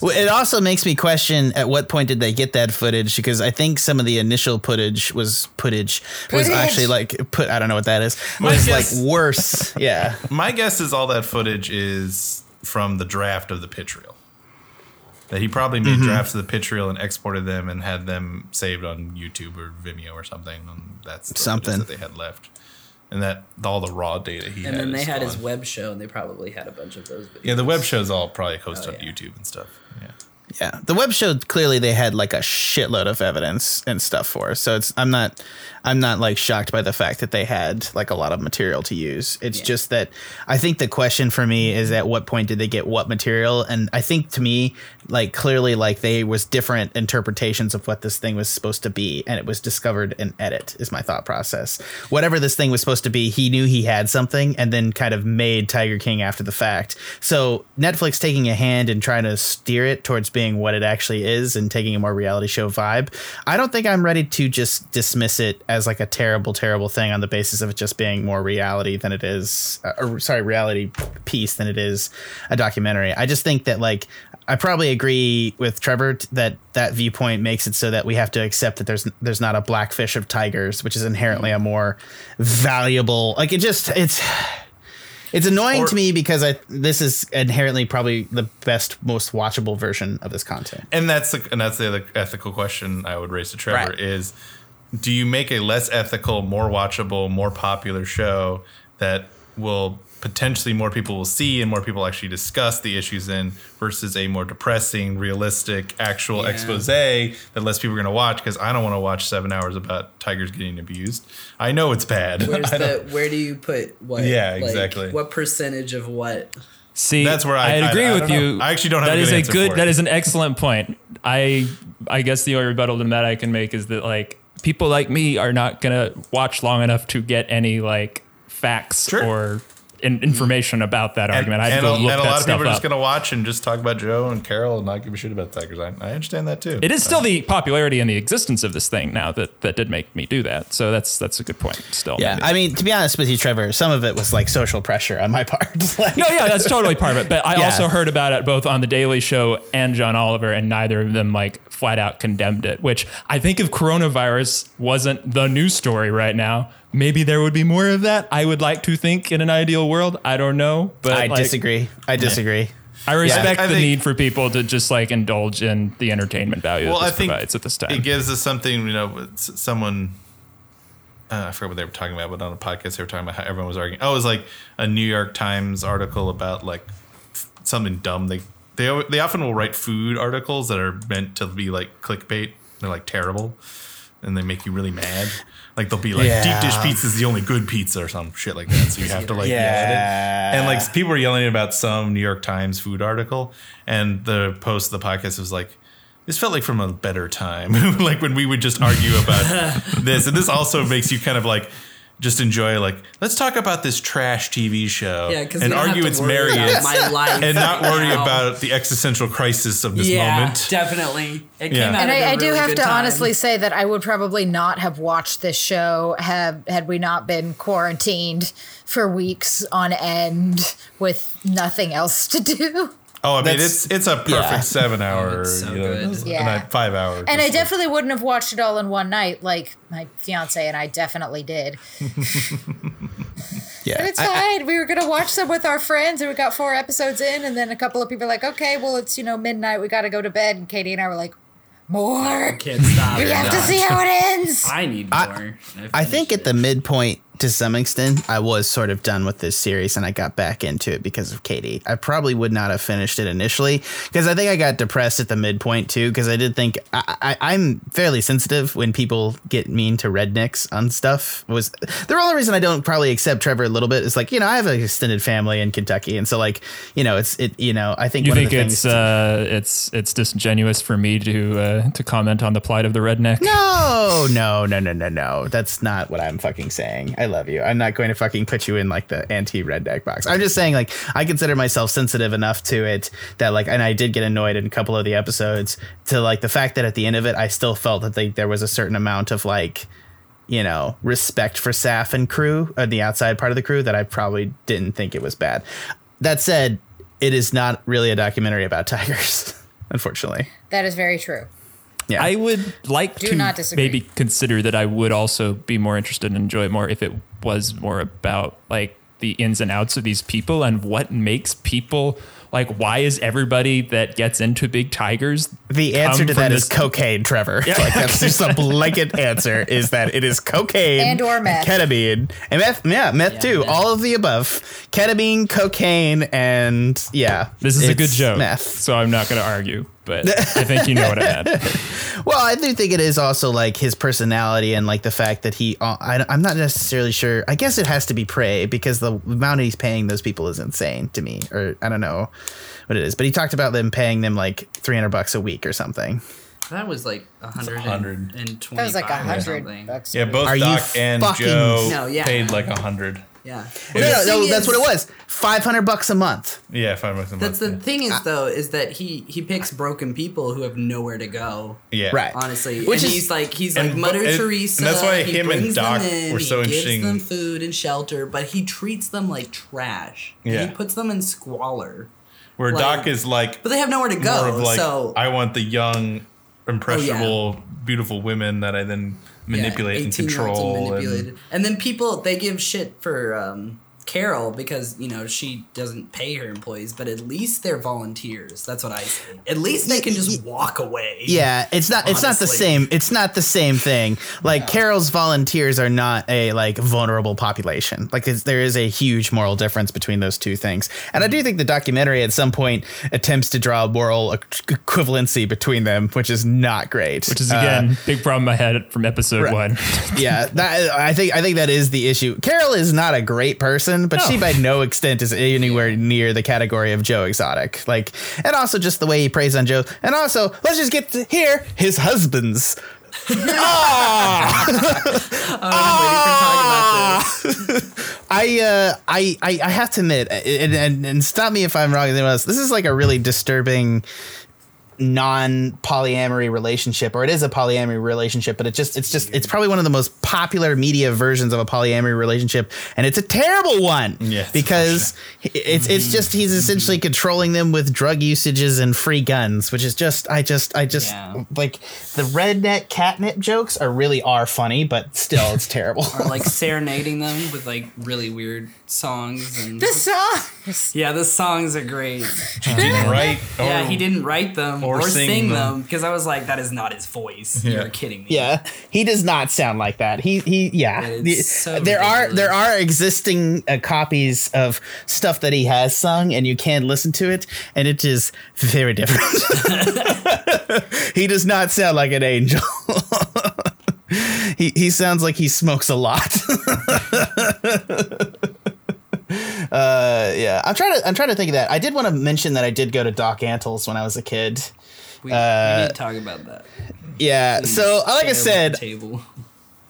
Well, it also makes me question at what point did they get that footage because I think some of the initial footage was footage was Footage. actually like put I don't know what that is My was guess- like worse yeah my guess is all that footage is from the draft of the pitch reel. That he probably made Mm-hmm. drafts of the pitch reel and exported them and had them saved on YouTube or Vimeo or something. And that's the Something. that they had left. And that all the raw data he had. And then they is had his web show, and they probably had a bunch of those. Videos. Yeah, the web shows all probably hosted Oh, on. YouTube and stuff. Yeah. Yeah, the web show clearly they had like a shitload of evidence and stuff for. So it's I'm not I'm not like shocked by the fact that they had like a lot of material to use. It's Yeah. just that I think the question for me is at what point did they get what material? And I think to me like clearly like they was different interpretations of what this thing was supposed to be and it was discovered in edit is my thought process. Whatever this thing was supposed to be, he knew he had something and then kind of made Tiger King after the fact. So Netflix taking a hand and trying to steer it towards being what it actually is and taking a more reality show vibe. I don't think I'm ready to just dismiss it as like a terrible, terrible thing on the basis of it just being more reality than it is, uh, or sorry, reality piece than it is a documentary. I just think that like I probably agree with Trevor t- that that viewpoint makes it so that we have to accept that there's there's not a blackfish of tigers, which is inherently a more valuable. Like it just it's it's annoying Or- to me because I this is inherently probably the best, most watchable version of this content. And that's the, and that's the other ethical question I would raise to Trevor Right. is do you make a less ethical, more watchable, more popular show that will potentially more people will see and more people actually discuss the issues in versus a more depressing, realistic, actual Yeah. expose that less people are going to watch because I don't want to watch 7 hours about tigers getting abused. I know it's bad. Where's the? Where do you put what? Yeah, like, exactly. What percentage of what? See, That's where I- I'd I- agree I with don't know. you. I actually don't have That a is good a good. for That it. is an excellent point. I I guess the only rebuttal to that I can make is that like people like me are not gonna watch long enough to get any like facts Sure. or in, mm-hmm. information about that And, argument. I have and to a, look and a that lot of stuff people are just going to watch and just talk about Joe and Carole and not give a shit about Tigers. I, I understand that too. It is still the popularity and the existence of this thing now that that did make me do that. So that's that's a good point. Still, Yeah, I mean, to be honest with you, Trevor, some of it was like social pressure on my part. Like- No, yeah, that's totally part of it. But I Yeah. also heard about it both on the Daily Show and John Oliver, and neither of them like flat out condemned it. Which I think if coronavirus wasn't the news story right now, maybe there would be more of that. I would like to think in an ideal world. I don't know, but I like, disagree. I disagree. I respect I- I the think- need for people to just like indulge in the entertainment value well, that I think provides at this time. it gives us something. You know, someone. Uh, I forget what they were talking about, but on a podcast they were talking about how everyone was arguing. Oh, it was like a New York Times article about like something dumb. They they they often will write food articles that are meant to be like clickbait. They're like terrible, and they make you really mad. Like they'll be like Yeah. deep dish pizza is the only good pizza or some shit like that. So you have to like Yeah. yeah. it. And like people were yelling about some New York Times food article, and the post of the podcast was like, "This felt like from a better time, like when we would just argue about this." And this also makes you kind of like just enjoy like let's talk about this trash TV show Yeah, because and argue it's Marriott my life and not worry now. about the existential crisis of this yeah, moment. definitely. It Yeah. came out And at a I, I do have to time. honestly say that I would probably not have watched this show have had we not been quarantined for weeks on end with nothing else to do. Oh, I mean That's- it's it's a perfect yeah. seven hour, it's so you know, good. Yeah. night, five hour. And I just like- definitely wouldn't have watched it all in one night like my fiance and I definitely did. Yeah, But it's I- I- fine. we were gonna watch them with our friends, and we got four episodes in, and then a couple of people were like, "Okay, well, it's you know midnight. We got to go to bed." And Katie and I were like, "More. Can't stop. We have to see how it ends." I need I- more. I think finished at the midpoint, to some extent, I was sort of done with this series and I got back into it because of Katie. I probably would not have finished it initially because I think I got depressed at the midpoint too because I did think I, I, I'm fairly sensitive when people get mean to rednecks on stuff. Was the only reason I don't probably accept Trevor a little bit is like you know I have an extended family in Kentucky and so like you know it's it you know I think you one think of the it's uh, it's it's disingenuous for me to uh, to comment on the plight of the redneck? No, no, no, no, no, no. That's not what I'm fucking saying. I love you. I'm not going to fucking put you in like the anti redneck box. I'm just saying like I consider myself sensitive enough to it that like and I did get annoyed in a couple of the episodes to like the fact that at the end of it I still felt that they, there was a certain amount of like you know respect for Saff and crew or the outside part of the crew that I probably didn't think it was bad. That said, it is not really a documentary about tigers, unfortunately. that is very true. Yeah. I would like Do to not disagree. maybe consider that I would also be more interested and enjoy it more if it was more about like the ins and outs of these people and what makes people like why is everybody that gets into big tigers The answer to that is this- cocaine, Trevor. Like that's just a blanket answer. Is that it is cocaine And or meth. ketamine, and meth. Yeah, meth Yeah, too. meth. All of the above: ketamine, cocaine, and yeah. this is a good joke Meth. so i'm not going to argue but I think you know what I meant. well, I do think it is also like his personality and like the fact that he. Uh, I, am not necessarily sure. I guess it has to be prey because the amount he's paying those people is insane to me, or I don't know what it is. But he talked about them paying them like 300 bucks a week or something. That was like 100. That was like 100. Yeah, both Are Doc and Joe no, yeah. paid like 100. Yeah. Well, no, no, no, that's is, what it was. Five hundred bucks a month. Yeah, five bucks a month. That's the yeah. thing is though, is that he he picks broken people who have nowhere to go. Yeah, right. Honestly, which and is, he's like he's like Mother and, Teresa. And that's why him and Doc in, were so he interesting. Them food and shelter, but he treats them like trash. Yeah, he puts them in squalor. Where like, Doc is like, but they have nowhere to go. Like, so I want the young, impressionable, oh yeah. beautiful women that I then manipulate yeah, and control. and manipulated. And, then people they give shit for um, Carole because you know she doesn't pay her employees, but at least they're volunteers. That's what I say. At least they can just walk away. Yeah, it's not it's not the same. It's not the same thing. Like Carole's volunteers are not a like vulnerable population. Like it's, there is a huge moral difference between those two things. And I do think the documentary at some point attempts to draw a moral equivalency between them, which is not great. which is Uh, again big problem i had from episode right. one yeah, that I think I think that is the issue. Carole is not a great person, version, but she by no extent is anywhere near the category of Joe Exotic. Like, and also just the way he preys on Joe. And also, let's just get to hear his husbands. I'm waiting for talking about this. I, uh, I, I, I have to admit, and, and, and stop me if I'm wrong. else, This is like a really disturbing non-polyamory relationship or it is a polyamory relationship but it just it's just it's probably one of the most popular media versions of a polyamory relationship and it's a terrible one Yeah, it's because it's it's just he's essentially mm-hmm. controlling them with drug usages and free guns which is just I just I just Yeah. like the redneck catnip jokes are really are funny but still it's terrible. Or like serenading them with like really weird songs and The songs. yeah, the songs are great. She didn't write. yeah, he didn't write them or or, sing sing, them. them because I was like, that is not his voice. Yeah. You're kidding me. Yeah, he does not sound like that. He he yeah. Yeah, The- so there are there are existing uh, copies of stuff that he has sung, and you can listen to it, and it is very different. he does not sound like an angel. he he sounds like he smokes a lot. Uh yeah i'm trying to i'm trying to think of that i did want to mention that i did go to doc antles when i was a kid We, Uh, we need to talk about that. yeah so like i said table.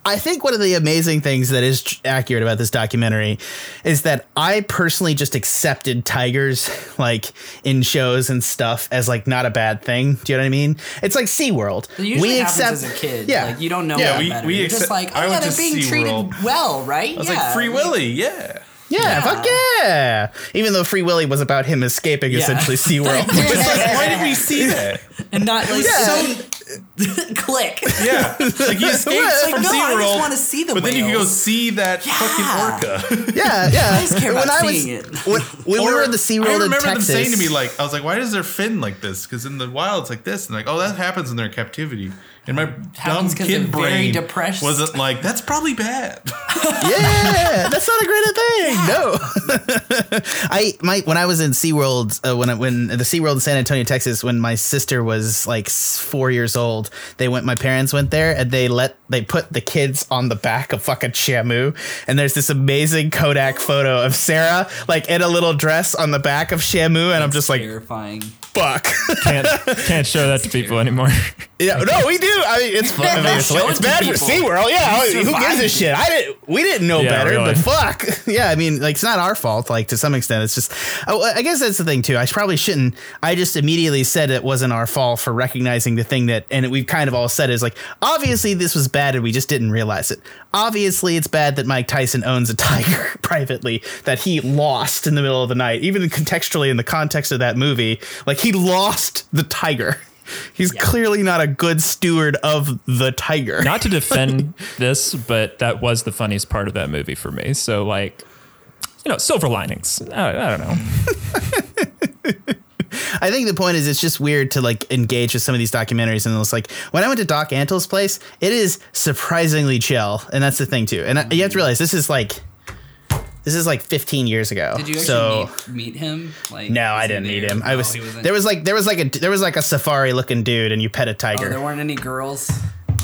I think one of the amazing things that is tr- accurate about this documentary is that I personally just accepted tigers like in shows and stuff as like not a bad thing. Do you know what I mean? It's like SeaWorld. It usually happens as a kid. Yeah. Like you don't know Yeah, yeah, we- better. we You're accept- just like, I oh, went they're to being treated SeaWorld. well, right? I was like, Free Willy, yeah. Yeah, Yeah. fuck yeah. Even though Free Willy was about him escaping Yeah. essentially SeaWorld. It's like, why did we see that? and not like Yeah. so click. Yeah, like he escapes Like, from no, I just wanna see the but then you can go see that Yeah. fucking orca. yeah, yeah. I just care when about I was seeing it. when, when we were in the SeaWorld I in remember Texas. them saying to me like, I was like, why does their fin like this? Because in the wild it's like this, and like, oh, that happens in their captivity. And my dumb kid they're very brain depressed. wasn't like, that's probably bad. yeah, that's not a great thing. No, I my when I was in SeaWorld, uh, when I, when the SeaWorld in San Antonio, Texas, when my sister was like four years old, they went. My parents went there and they let they put the kids on the back of fucking Shamu, and there's this amazing Kodak photo of Sarah like in a little dress on the back of Shamu, and I'm just like, terrifying. Fuck. Can't can't show that to people anymore. Yeah, no, we do. I mean, it's fun. I mean, it's, it's to bad for people. SeaWorld. Yeah, You who gives a shit? I didn't. We didn't know Yeah, better, really. but fuck. Yeah, I mean, like it's not our fault. Like to some extent, it's just. I, I guess that's the thing too. I probably shouldn't. I just immediately said it wasn't our fault for recognizing the thing that, and we've kind of all said is like, obviously this was bad and we just didn't realize it. Obviously, it's bad that Mike Tyson owns a tiger privately that he lost in the middle of the night. Even contextually in the context of that movie, like he lost the tiger. He's clearly not a good steward of the tiger. Not to defend this, but that was the funniest part of that movie for me. So like, you know, silver linings. I, I don't know. I think the point is it's just weird to like engage with some of these documentaries and it's like when I went to Doc Antle's place, it is surprisingly chill, and that's the thing too. And I, you have to realize this is like this is like 15 years ago. Did you actually so meet, meet him? Like, no, I didn't meet him. I Oh, was there was like there was like a there was like a safari looking dude, and you pet a Oh, tiger. there weren't any girls.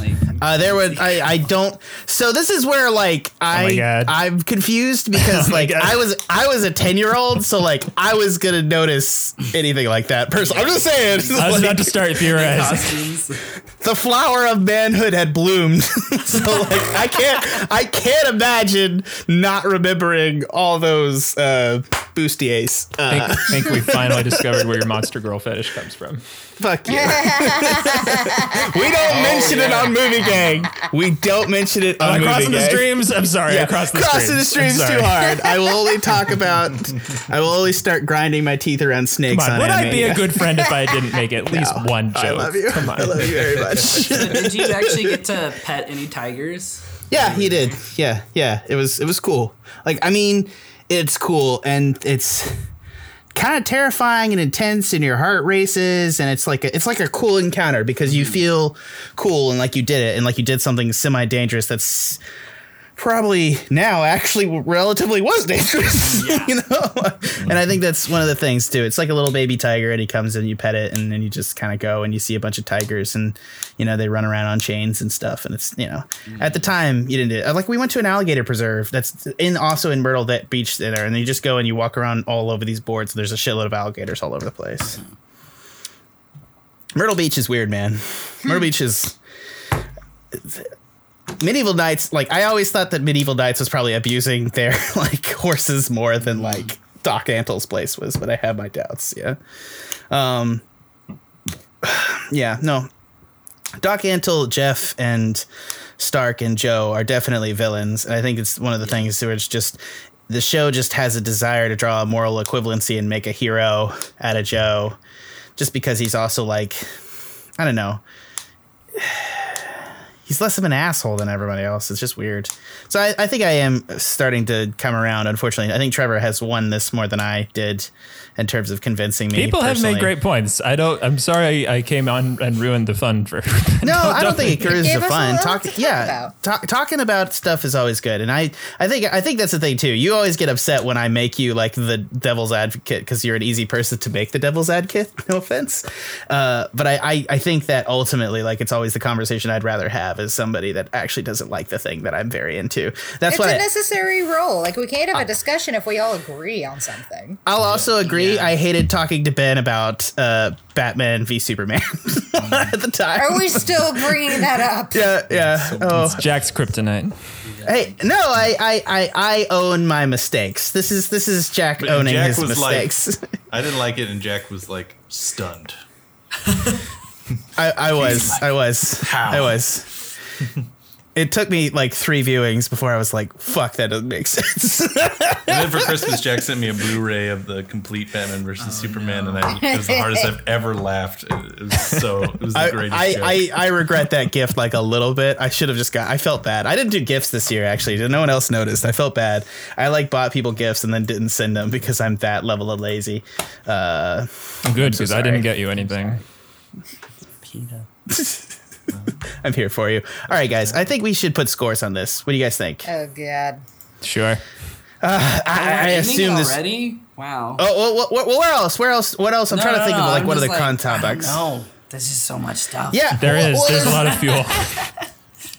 Like, Uh, there would I, I don't so this is where like I Oh my God. Oh I'm confused because like God. I was I was a 10 year old so like I was gonna notice anything like that personally I'm just saying I was like, about to start theorizing. the flower of manhood had bloomed so like I can't I can't imagine not remembering all those uh bustiers uh, I think, think we finally discovered where your monster girl fetish comes from. fuck you we don't mention it on movie gang we don't mention it on Am I movie crossing the streams? I'm sorry. I crossed the crossing the streams. streams too hard. I will only talk about. I will only start grinding my teeth around snakes Come on, on would I be a good friend if I didn't make at least No. one joke? I love you. Come on. I love you very much. Did you actually get to pet any tigers? yeah, he did. Yeah, yeah. It was it was cool. Like I mean, it's cool and it's kind of terrifying and intense and your heart races and it's like a, it's like a cool encounter because you mm. feel cool and like you did it and like you did something semi dangerous that's probably now actually relatively was dangerous, you know. and I think that's one of the things too. It's like a little baby tiger, and he comes and you pet it, and then you just kind of go and you see a bunch of tigers, and you know they run around on chains and stuff. And it's you know at the mm. time you didn't do it. like we went to an alligator preserve that's in also in Myrtle that beach there, and you just go and you walk around all over these boards. And there's a shitload of alligators all over the place. Myrtle Beach is weird, man. Myrtle hmm. Beach is medieval knights like i always thought that medieval knights was probably abusing their like horses more than like doc antle's place was but i have my doubts yeah. Um yeah no. Doc antle jeff and stark and joe are definitely villains and i think it's one of the things where it's just the show just has a desire to draw a moral equivalency and make a hero out of joe just because he's also like i don't know he's less of an asshole than everybody else. It's just weird. So I, I, think I am starting to come around. Unfortunately, I think Trevor has won this more than I did in terms of convincing me. People personally. have made great points. I don't. I'm sorry I, I came on and ruined the fun for. no, I don't think it ruins the fun. Talk, yeah, talk, talking about stuff is always good, and I, I think, I think that's the thing too. You always get upset when I make you like the devil's advocate because you're an easy person to make the devil's advocate. No offense, uh, but I, I, I think that ultimately, like, it's always the conversation I'd rather have is somebody that actually doesn't like the thing that I'm very into. That's it's what a I, necessary role. Like, we can't have a discussion if we all agree on something. I'll also agree agree. Yeah. I hated talking to Ben about uh, Batman v Superman at the time. Are we still bringing that up? yeah, yeah. Oh. It's Jack's kryptonite. Hey, no, I, I, I, I own my mistakes. This is this is Jack but owning Jack his mistakes. Like, I didn't like it, and Jack was like stunned. I, I was, I was, How? I was it took me like three viewings before I was like, "Fuck, that doesn't make sense." and then for Christmas, Jack sent me a Blu-ray of the complete Batman versus oh, Superman, no. and I, it was the hardest I've ever laughed. It was so it was the greatest. I, I, I, regret that gift like a little bit. I should have just got. I felt bad. I didn't do gifts this year. Actually, no one else noticed. I felt bad. I like bought people gifts and then didn't send them because I'm that level of lazy. Uh, Good because so I didn't get you anything. I'm here for you. All right, guys. I think we should put scores on this. What do you guys think? Oh God. Sure. Uh, I, I assume this. Already? Wow. Oh, well, well, where else? Where else? What else? I'm no, trying to no, think no, of like I'm what are the like, con topics. No, there's just so much stuff. Yeah, there well, is. Well, there's a lot of fuel.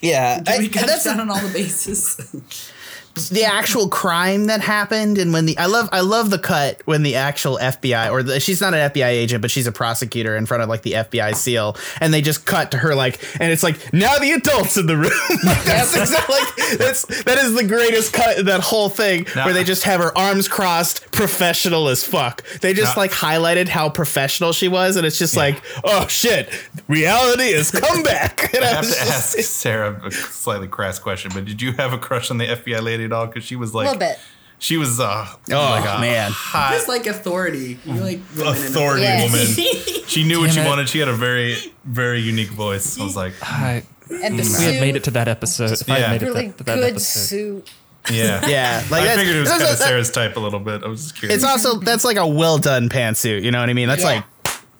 yeah, Do we cut down on all the bases? The actual crime that happened and when the I love I love the cut when the actual FBI or the, she's not an FBI agent but she's a prosecutor in front of like the FBI seal and they just cut to her like and it's like now the adults in the room. Like, that's exactly, like that's that is the greatest cut in that whole thing now, where they just have her arms crossed professional as fuck. They just now, like highlighted how professional she was and it's just yeah. like oh shit. Reality has come back. And I, I have to just, ask Sarah a slightly crass question but did you have a crush on the FBI lady at all because she was like a little bit. She was uh, oh like a man, hot, just like authority. You like authority yes. woman. she knew what she it. wanted. She had a very very unique voice. I was like, I, and the we had made it to that episode. If yeah. I made really it to that, good episode. suit. Yeah, yeah. Like I figured it was kind of Sarah's type a little bit. I was just curious. It's also that's like a well done pantsuit. You know what I mean? That's yeah. like,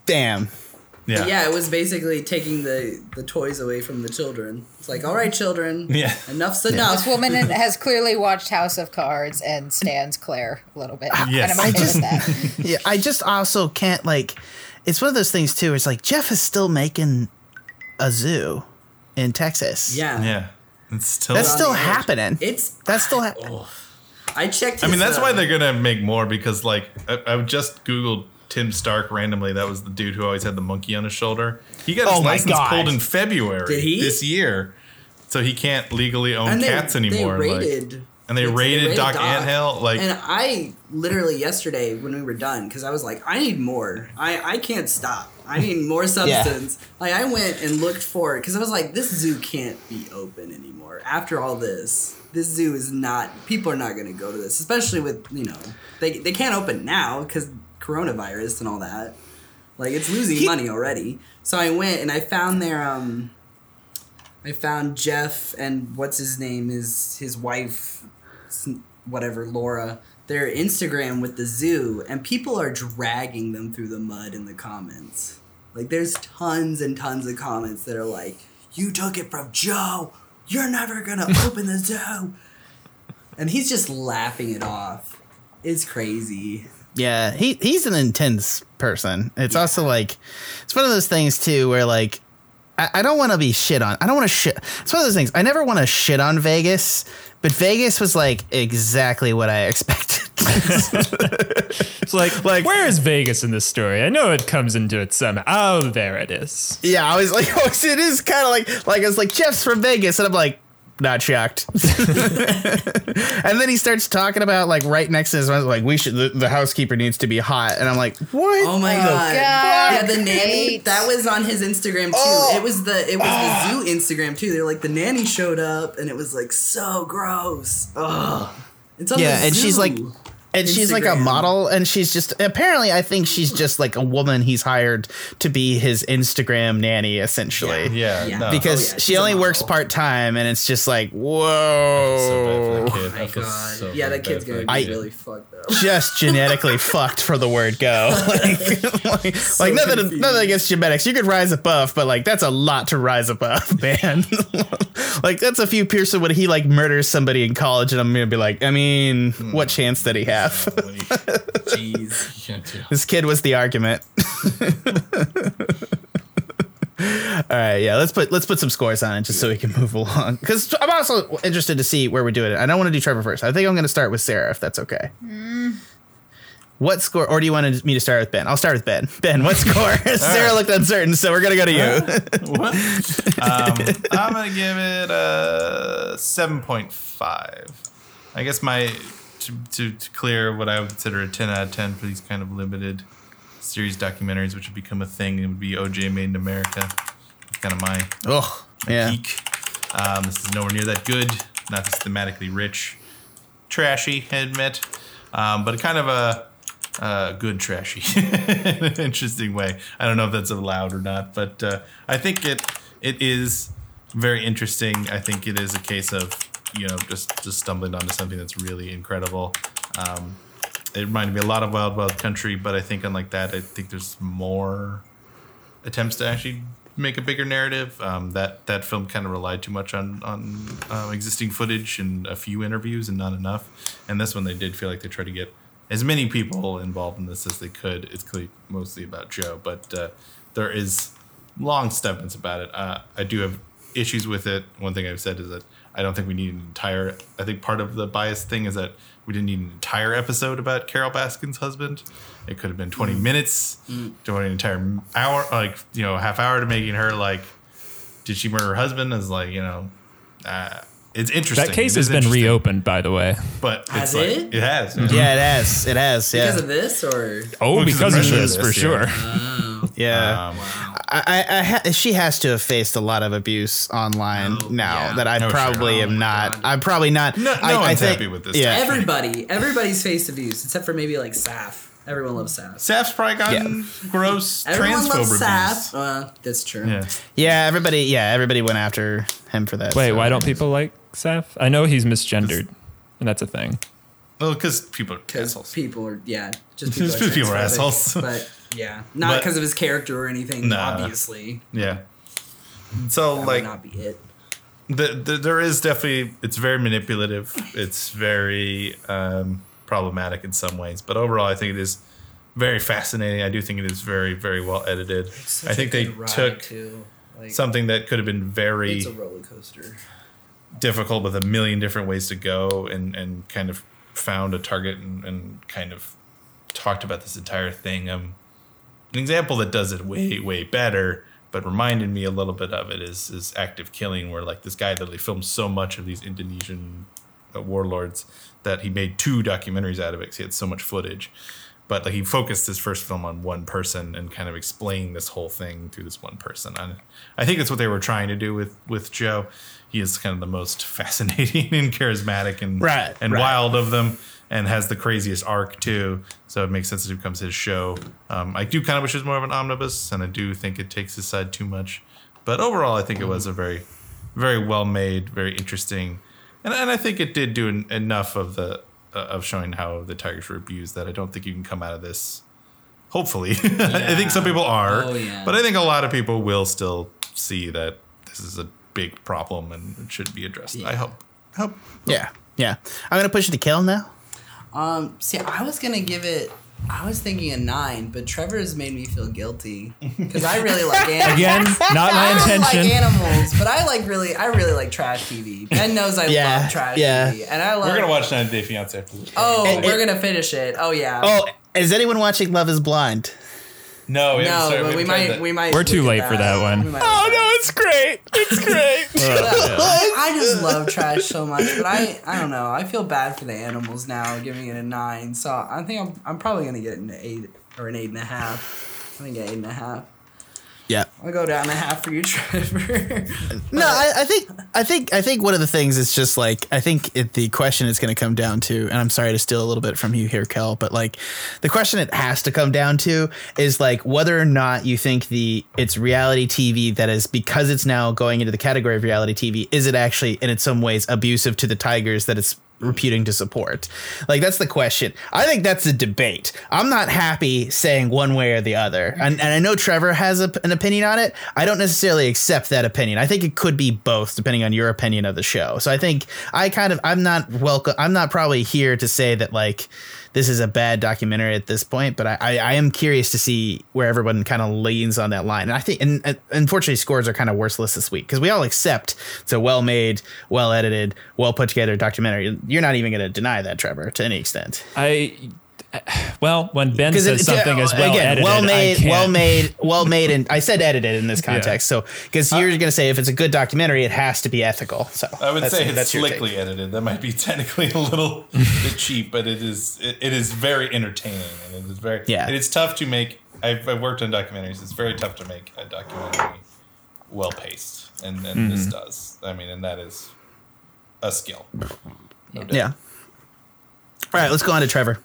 damn. Yeah. yeah, it was basically taking the the toys away from the children. It's like, all right, children, yeah, enough's enough. This woman has clearly watched House of Cards and stands Claire a little bit. Yes, and I'm okay I just, with that. yeah, I just also can't like. It's one of those things too. It's like Jeff is still making a zoo in Texas. Yeah, yeah, it's still that's still happening. It's that's still happening. Oh. I checked. His, I mean, that's uh, why they're gonna make more because, like, I, I just googled Tim Stark randomly. That was the dude who always had the monkey on his shoulder. He got oh his oh license God. pulled in February this year, so he can't legally own they, cats anymore. They raided. Like, and they raided, they raided Doc, Doc Antle. Like, and I literally yesterday when we were done because I was like, I need more. I I can't stop. I need more substance. yeah. Like I went and looked for it because I was like, this zoo can't be open anymore after all this. This zoo is not. People are not going to go to this, especially with you know they they can't open now because coronavirus and all that. Like it's losing he, money already. So I went and I found their um I found Jeff and what's his name is his wife whatever Laura their Instagram with the zoo and people are dragging them through the mud in the comments. Like there's tons and tons of comments that are like you took it from Joe. You're never going to open the zoo and he's just laughing it off. It's crazy. Yeah, he he's an intense person. It's also like it's one of those things too where like I, I don't want to be shit on. I don't want to shit. It's one of those things. I never want to shit on Vegas, but Vegas was like exactly what I expected. It's like, like where is Vegas in this story? I know it comes into it somehow. Oh, there it is. yeah, I was like, oh, it is kind of like like it's like Jeff's from Vegas, and I'm like. Not shocked. and then he starts talking about like right next to his like we should the, the housekeeper needs to be hot, and I'm like, what? Oh my Oh, god. God. Yeah, the nanny that was on his Instagram too. Oh. It was the it was the ah. zoo Instagram too. They're like the nanny showed up and it was like so gross. Ugh. It's on Yeah, the and she's like, and she's like a model, and she's just apparently I think she's just like a woman he's hired to be his Instagram nanny, essentially. Yeah, Yeah. no. Because Oh, yeah, she she's only works part time, and it's just like, so bad for the whoa, kid. Oh my god. so yeah, that kid's for gonna be I- really fucked up. just genetically fucked for the word go. like, like, So like nothing, nothing against genetics. You could rise above, but like that's a lot to rise above, man. like that's a few Pearson when he like murders somebody in college, and I'm gonna be like, I mean, what chance did he have? Jeez. This kid was the argument. All right, yeah, let's put let's put some scores on it just so we can move along. Because I'm also interested to see where we're doing it. I don't want to do Trevor first. I think I'm going to start with Sarah, if that's okay. What score, or do you want me to start with Ben? I'll start with Ben. Ben, what score? Sarah looked uncertain, so we're gonna go to you. What? um, I'm gonna give it a seven point five. I guess my to, to, to clear what I would consider a ten out of ten for these kind of limited series documentaries, which would become a thing. It would be OJ Made in America. It's kind of my oh, yeah. peak. Um, this is nowhere near that good. Not as thematically rich, trashy. I admit, um, but kind of a, good trashy, in an interesting way. I don't know if that's allowed or not, but uh, I think it it is very interesting. I think it is a case of you know just just stumbling onto something that's really incredible. Um, it reminded me a lot of Wild Wild Country, but I think unlike that, I think there's more attempts to actually make a bigger narrative. Um, that that film kind of relied too much on on um, existing footage and a few interviews and not enough. And this one, they did feel like they tried to get as many people involved in this as they could. It's clearly mostly about Joe, but uh, there is long statements about it. Uh, I do have issues with it. One thing I've said is that I don't think we need an entire. I think part of the bias thing is that we didn't need an entire episode about Carole Baskin's husband. It could have been 20 minutes, doing an entire hour, like you know, half hour to making her like, did she murder her husband? Is like you know, uh, it's interesting. That case has been reopened, by the way. but Has it's like, it? It has. Yeah, it has. It has. Yeah. Because of this or Oh, Well, 'cause because of of the this, for of this, sure. yeah. Um, I, I, I ha- she has to have faced a lot of abuse online Oh, now yeah. that I Oh, probably sure. am Oh, my not. God. I'm probably not. No- no I, I think, happy with this Yeah. stuff. everybody. Everybody's faced abuse except for maybe like Saff. Everyone loves Saff. Saff's probably gotten gross Everyone transphobe loves abuse. Saff. Uh, that's true. Yeah. yeah, everybody. Yeah, everybody went after him for that. Wait, so. why don't people like Saff? I know he's misgendered, and that's a thing. Well, because people are Because assholes. people are yeah, just people, are, people are assholes. But yeah, not because of his character or anything. Nah. Obviously, Yeah. So that like not be it. the, the, there is definitely it's very manipulative. It's very um, problematic in some ways, but overall, I think it is very fascinating. I do think it is very very well edited. I think they took too. Like, something that could have been very It's a roller coaster. difficult with a million different ways to go and, and kind of found a target and, and kind of talked about this entire thing. Um, an example that does it way, way better, but reminded me a little bit of it is, is Act of Killing, where like this guy literally filmed so much of these Indonesian uh, warlords that he made two documentaries out of it because he had so much footage. But like he focused his first film on one person and kind of explained this whole thing through this one person. And I think that's what they were trying to do with with Joe. He is kind of the most fascinating and charismatic and Right, and right. wild of them, and has the craziest arc too. So it makes sense that it becomes his show. Um, I do kind of wish it was more of an omnibus, and I do think it takes his side too much. But overall, I think it was a very, very well made, very interesting, and and I think it did do en- enough of the uh, of showing how the tigers were abused that I don't think you can come out of this. Hopefully, I think some people are, Oh, yeah. but I think a lot of people will still see that this is a big problem and it should be addressed. I hope. I hope. Yeah. Yeah, I'm gonna push it to kill now. Um, see, I was gonna give it. I was thinking a nine, but Trevor has made me feel guilty because I really like animals. Again, not my I don't like animals, but I like really, I really like trash TV. Ben knows I Yeah, love trash yeah. TV, and I love. We're gonna watch Nine Day Fiance after this. Oh, And- we're and- gonna finish it. Oh yeah. Oh, is anyone watching Love Is Blind? No, we no, started- but we might, that. we might. We're too at late for that one. We might look at that. it's great. It's great. I just love trash so much, but I I don't know. I feel bad for the animals now, giving it a nine. So I think I'm I'm probably gonna get an eight or an eight and a half. I think an eight and a half. Yeah. I'll go down a half for you, Trevor. No, I, I think I think I think one of the things is just like I think it, the question is going to come down to, and I'm sorry to steal a little bit from you here, Kell, but like the question it has to come down to is like whether or not you think the it's reality TV that is because it's now going into the category of reality TV, is it actually in some ways abusive to the tigers that it's reputing to support? Like that's the question. I think that's a debate. I'm not happy saying one way or the other, and, and I know Trevor has a, an opinion on it. I don't necessarily accept that opinion. I think it could be both, depending on your opinion of the show. So I think I kind of I'm not welcome. I'm not probably here to say that like this is a bad documentary at this point, but I, I, I am curious to see where everyone kind of leans on that line. And I think, and, and unfortunately, scores are kind of worthless this week because we all accept it's a well made, well edited, well put together documentary. You're not even going to deny that, Trevor, to any extent. I well, when Ben says it- something uh, is well again, edited, well I made, can't. well made, well made, and I said edited in this context. So because you're going to say if it's a good documentary, it has to be ethical. So I would that's- say it's that's slickly edited. That might be technically a little bit cheap, but it is it, it is very entertaining and it is very Yeah. It is tough to make. I've, I've worked on documentaries. It's very tough to make a documentary well paced, and, and this does. I mean, and that is a skill. No. Yeah. All right, let's go on to Trevor.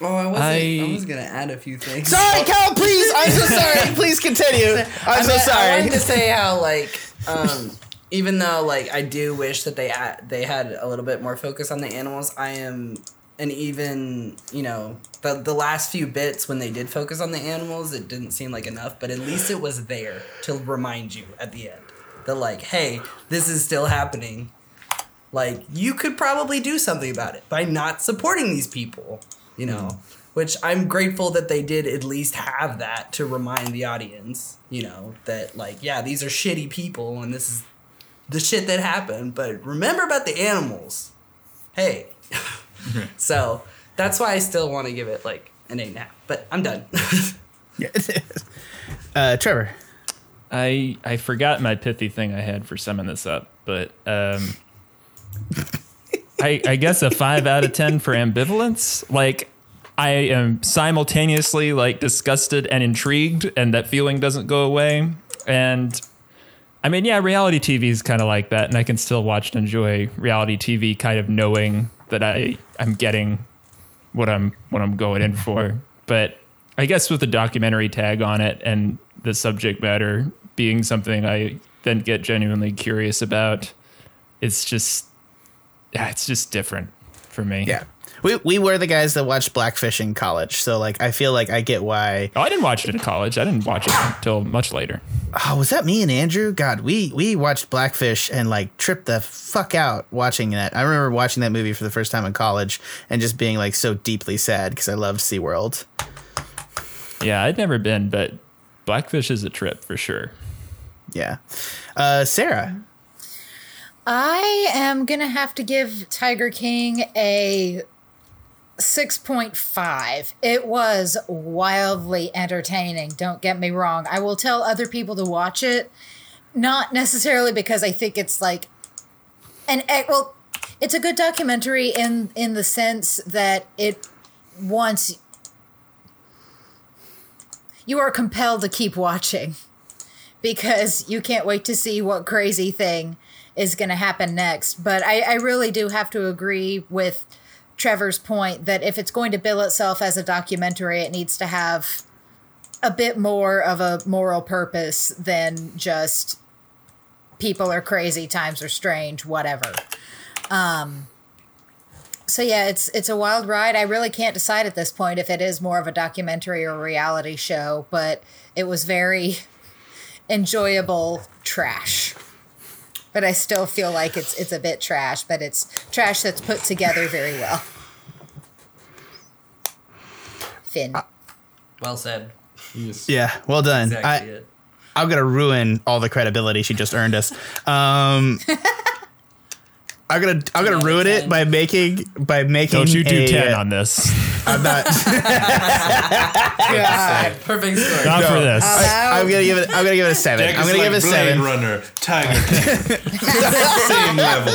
Oh, I wasn't. I, I- was gonna add a few things. Sorry, Cal. Please, I'm so sorry. Please continue. I'm I so meant- I sorry. wanted to say how like um, even though like I do wish that they had, they had a little bit more focus on the animals, I am and even you know the the last few bits when they did focus on the animals, it didn't seem like enough, but at least it was there to remind you at the end that like, hey, this is still happening. Like you could probably do something about it by not supporting these people, you know. Which I'm grateful that they did at least have that to remind the audience, you know, that like, yeah, these are shitty people and this is the shit that happened, but remember about the animals. Hey. so that's why I still want to give it like an eight and a half. But I'm done. uh, Trevor. I I forgot my pithy thing I had for summing this up, but um, I I guess a five out of ten for ambivalence. Like I am simultaneously like disgusted and intrigued, and that feeling doesn't go away. And I mean, yeah, reality TV is kind of like that, and I can still watch and enjoy reality TV, kind of knowing that I I'm getting what I'm what I'm going in for. But I guess with the documentary tag on it and the subject matter being something I then get genuinely curious about, it's just it's just different for me. Yeah. We, we were the guys that watched Blackfish in college. So, like, I feel like I get why. Oh, I didn't watch it in college. I didn't watch it until much later. Oh, was that me and Andrew? God, we, we watched Blackfish and, like, tripped the fuck out watching that. I remember watching that movie for the first time in college and just being, like, so deeply sad because I love SeaWorld. Yeah, I'd never been, but Blackfish is a trip for sure. Yeah. Uh, Sarah. I am gonna have to give Tiger King a 6.5. It was wildly entertaining, don't get me wrong. I will tell other people to watch it, not necessarily because I think it's like an well, it's a good documentary in in the sense that it wants you are compelled to keep watching because you can't wait to see what crazy thing is going to happen next. But I, I really do have to agree with Trevor's point that if it's going to bill itself as a documentary, it needs to have a bit more of a moral purpose than just people are crazy, times are strange, whatever. Um, so yeah, it's it's a wild ride. I really can't decide at this point if it is more of a documentary or a reality show, but it was very enjoyable trash. But I still feel like it's it's a bit trash, but it's trash that's put together very well. Finn. Well said. Yeah, well done. Exactly I, I'm gonna ruin all the credibility she just earned us. Um, I'm gonna I'm gonna Ten ruin it by making by making. Don't you do a, ten uh, on this? I'm not. Perfect score. Not for this. I, am gonna give it. I'm gonna give it a seven. Jack I'm is gonna like give it a Blade seven. Runner, Tiger King. Same level.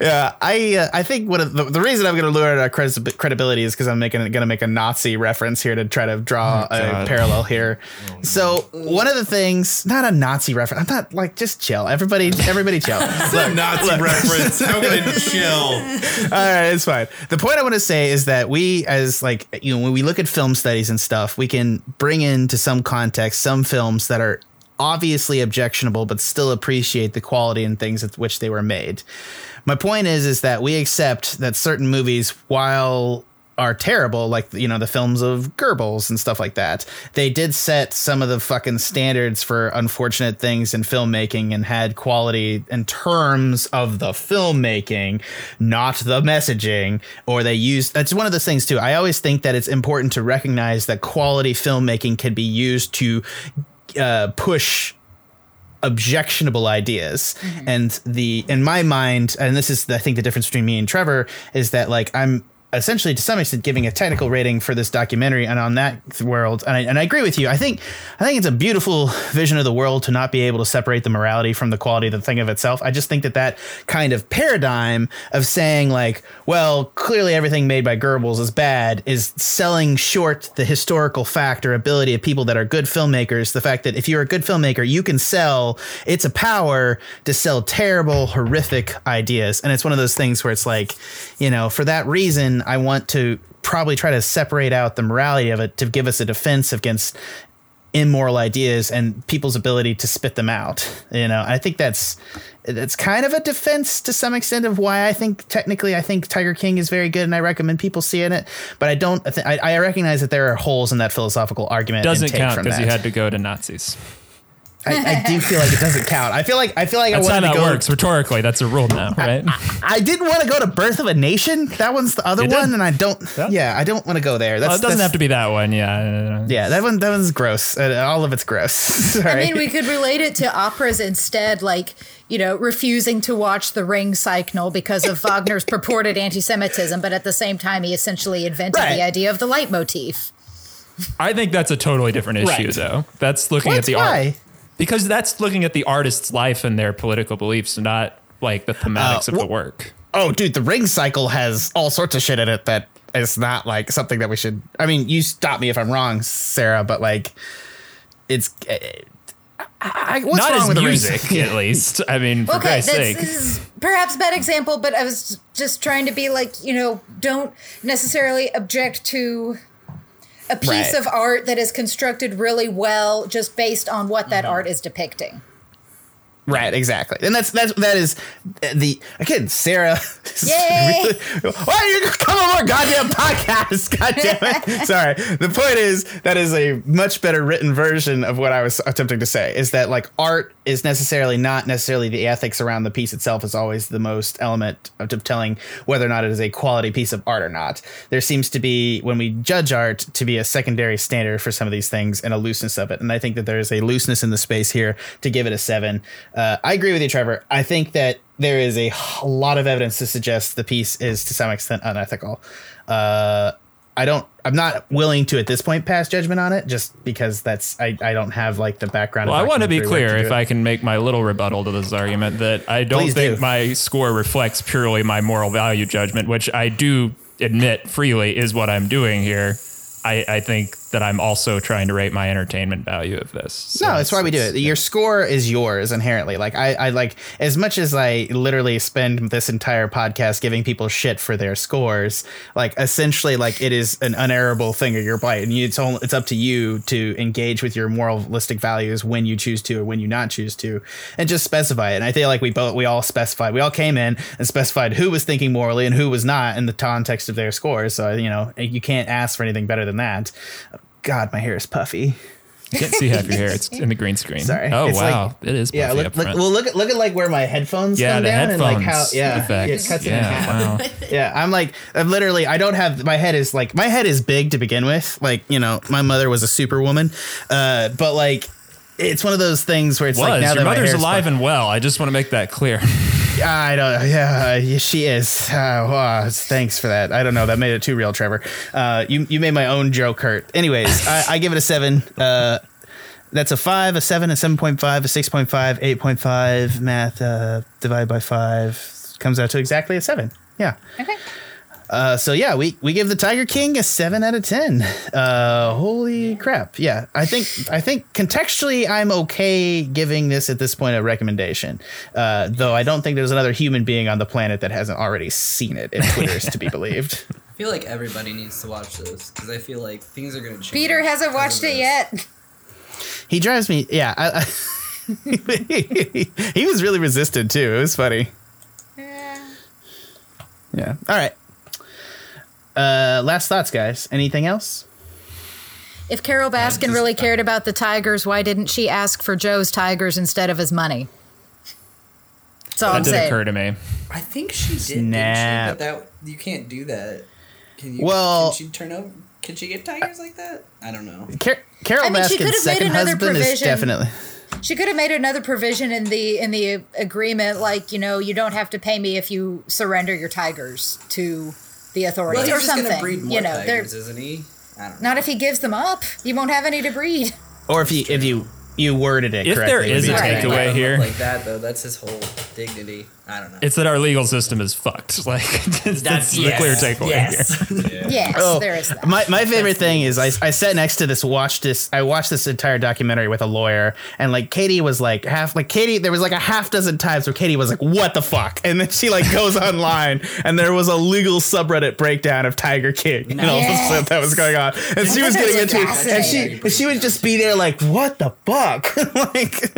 Yeah, I uh, I think one of the, the reason I'm going to lure our credi- credibility is because I'm making going to make a Nazi reference here to try to draw a parallel here. So one of the things, not a Nazi reference. I'm not like just chill. Everybody, everybody, chill. Look, Nazi reference. How can I chill? all right, it's fine. The point I want to say is that we, as like you know, when we look at film studies and stuff, we can bring into some context some films that are obviously objectionable, but still appreciate the quality and things at which they were made. My point is, is that we accept that certain movies, while are terrible, like you know the films of Goebbels and stuff like that. They did set some of the fucking standards for unfortunate things in filmmaking and had quality in terms of the filmmaking, not the messaging. Or they used that's one of those things too. I always think that it's important to recognize that quality filmmaking can be used to uh, push objectionable ideas and the in my mind and this is i think the difference between me and trevor is that like i'm essentially to some extent giving a technical rating for this documentary and on that world. And I, and I agree with you. I think i think it's a beautiful vision of the world to not be able to separate the morality from the quality of the thing of itself. I just think that that kind of paradigm of saying like well clearly everything made by goebbels is bad is selling short the historical fact or ability of people that are good filmmakers. The fact that if you're a good filmmaker you can sell it's a power to sell terrible horrific ideas. And it's one of those things where it's like you know for that reason i want to probably try to separate out the morality of it to give us a defense against immoral ideas and people's ability to spit them out you know? I think that's that's kind of a defense to some extent of why i think technically i think tiger king is very good and i recommend people seeing it. But i don't I, I, I recognize that there are holes in that philosophical argument Doesn't count because you had to go to Nazis. I, I do feel like it doesn't count i feel like i feel like That's i how wanted that to go works rhetorically. That's a rule now, right? I didn't want to go to Birth of a Nation. That one's the other one, and I don't. Yeah. Yeah, I don't want to go there. That's Well, it doesn't that's- have to be that one. Yeah. Yeah, that one. That one's gross. Uh, all of it's gross. Sorry. I mean, we could relate it to operas instead, like, you know, refusing to watch The Ring Cycle because of Wagner's purported anti Semitism, but at the same time, he essentially invented Right. the idea of the leitmotif. I think that's a totally different issue, Right. though. That's looking at the Why? art because that's looking at the artist's life and their political beliefs, not like the thematics Uh, of the work. oh, dude, the Ring Cycle has all sorts of shit in it that is not like something that we should. I mean, you stop me if I'm wrong, Sarah, but like, it's. Uh, I, what's not wrong as with music, Cycle? at least. I mean, for Okay, Christ's that's, sake. this is perhaps a bad example, but I was just trying to be like, you know, don't necessarily object to a piece Right. of art that is constructed really well just based on what that mm-hmm. art is depicting. Right, exactly, and that's that's that is the again, Sarah. Yay! really- why are you come on our goddamn podcast? God damn it! Sorry. The point is that is a much better written version of what I was attempting to say. Is that like art is necessarily not necessarily the ethics around the piece itself is always the most element of of telling whether or not it is a quality piece of art or not. There seems to be when we judge art to be a secondary standard for some of these things and a looseness of it, and I think that there is a looseness in the space here to give it a seven. Uh, I agree with you, Trevor. I think that there is a lot of evidence to suggest the piece is to some extent unethical. Uh, I don't. I'm not willing to at this point pass judgment on it, just because that's I, I don't have like the background. Well, I want to be clear, if it. I can make my little rebuttal to this argument, that I don't Please think do. my score reflects purely my moral value judgment, which I do admit freely is what I'm doing here. I, I think that I'm also trying to rate my entertainment value of this. So No, that's why we do it. Your score is yours inherently. Like I, I like as much as I literally spend this entire podcast giving people shit for their scores. Like essentially, like it is an unerrable thing of your bite, and you, it's all it's up to you to engage with your moralistic values when you choose to or when you not choose to, and just specify it. And I feel like we both we all specified. We all came in and specified who was thinking morally and who was not in the context of their scores. So you know you can't ask for anything better than that. God, my hair is puffy. Can't see half your hair. It's in the green screen. Sorry. Oh It's wow, like- it is. Yeah, puffy look, up look, well, look at look at like where my headphones yeah, come down headphones and like how yeah, effects. it cuts it in half. wow. Yeah, I'm like, I'm literally, I don't have, my head is like, my head is big to begin with. Like, you know, my mother was a superwoman. Uh, but like, it's one of those things where it's like, now your that my mother's alive and well? I just want to make that clear. I don't, yeah, she is. Uh, wow, thanks for that. I don't know. That made it too real, Trevor. Uh, you, you made my own joke hurt. Anyways, I, I give it a seven. Uh, that's a five, a seven, a 7.5, a 6.5, 8.5. Math uh, divided by five comes out to exactly a seven. Yeah. Okay. Uh, so yeah, we we give the Tiger King a seven out of ten. Uh, holy crap! Yeah, I think I think contextually, I'm okay giving this at this point a recommendation. Uh, though I don't think there's another human being on the planet that hasn't already seen it. If Twitter is to be believed. I feel like everybody needs to watch this because I feel like things are gonna change. Peter hasn't watched it yet. He drives me. Yeah, I, I, he was really resistant too. It was funny. Yeah. Yeah. All right. Uh, last thoughts, guys. Anything else? If Carole Baskin just- really cared about the tigers, why didn't she ask for Joe's tigers instead of his money? That's all that I'm did saying. occur to me. I think she did. Snap. Didn't she? But that you can't do that. Can you? Well- can she turn over? Can she get tigers like that? I don't know. Car- Carole I mean, could Baskin's have made second another husband is provision. definitely. She could have made another provision in the in the agreement, like you know, you don't have to pay me if you surrender your tigers to the authorities Well, he's or something. gonna breed more you know, they're tigers, isn't he? I don't know. not if he gives them up. You won't have any to breed. Or if you if you you worded it If correctly, there it would is be a takeaway Let him here, like that though. That's his whole dignity. I don't know. it's that our legal system is fucked. Like that's, that's the clear takeaway here. Yes, Oh, there is that. My, my favorite thing is I, I sat next to this watched this I watched this entire documentary with a lawyer and like Katie was like half like Katie there was like a half dozen times where Katie was like what the fuck and then she like goes online and there was a legal subreddit breakdown of Tiger King and all the stuff that was going on and she was getting into it and Fascinating. she she would just be there like what the fuck like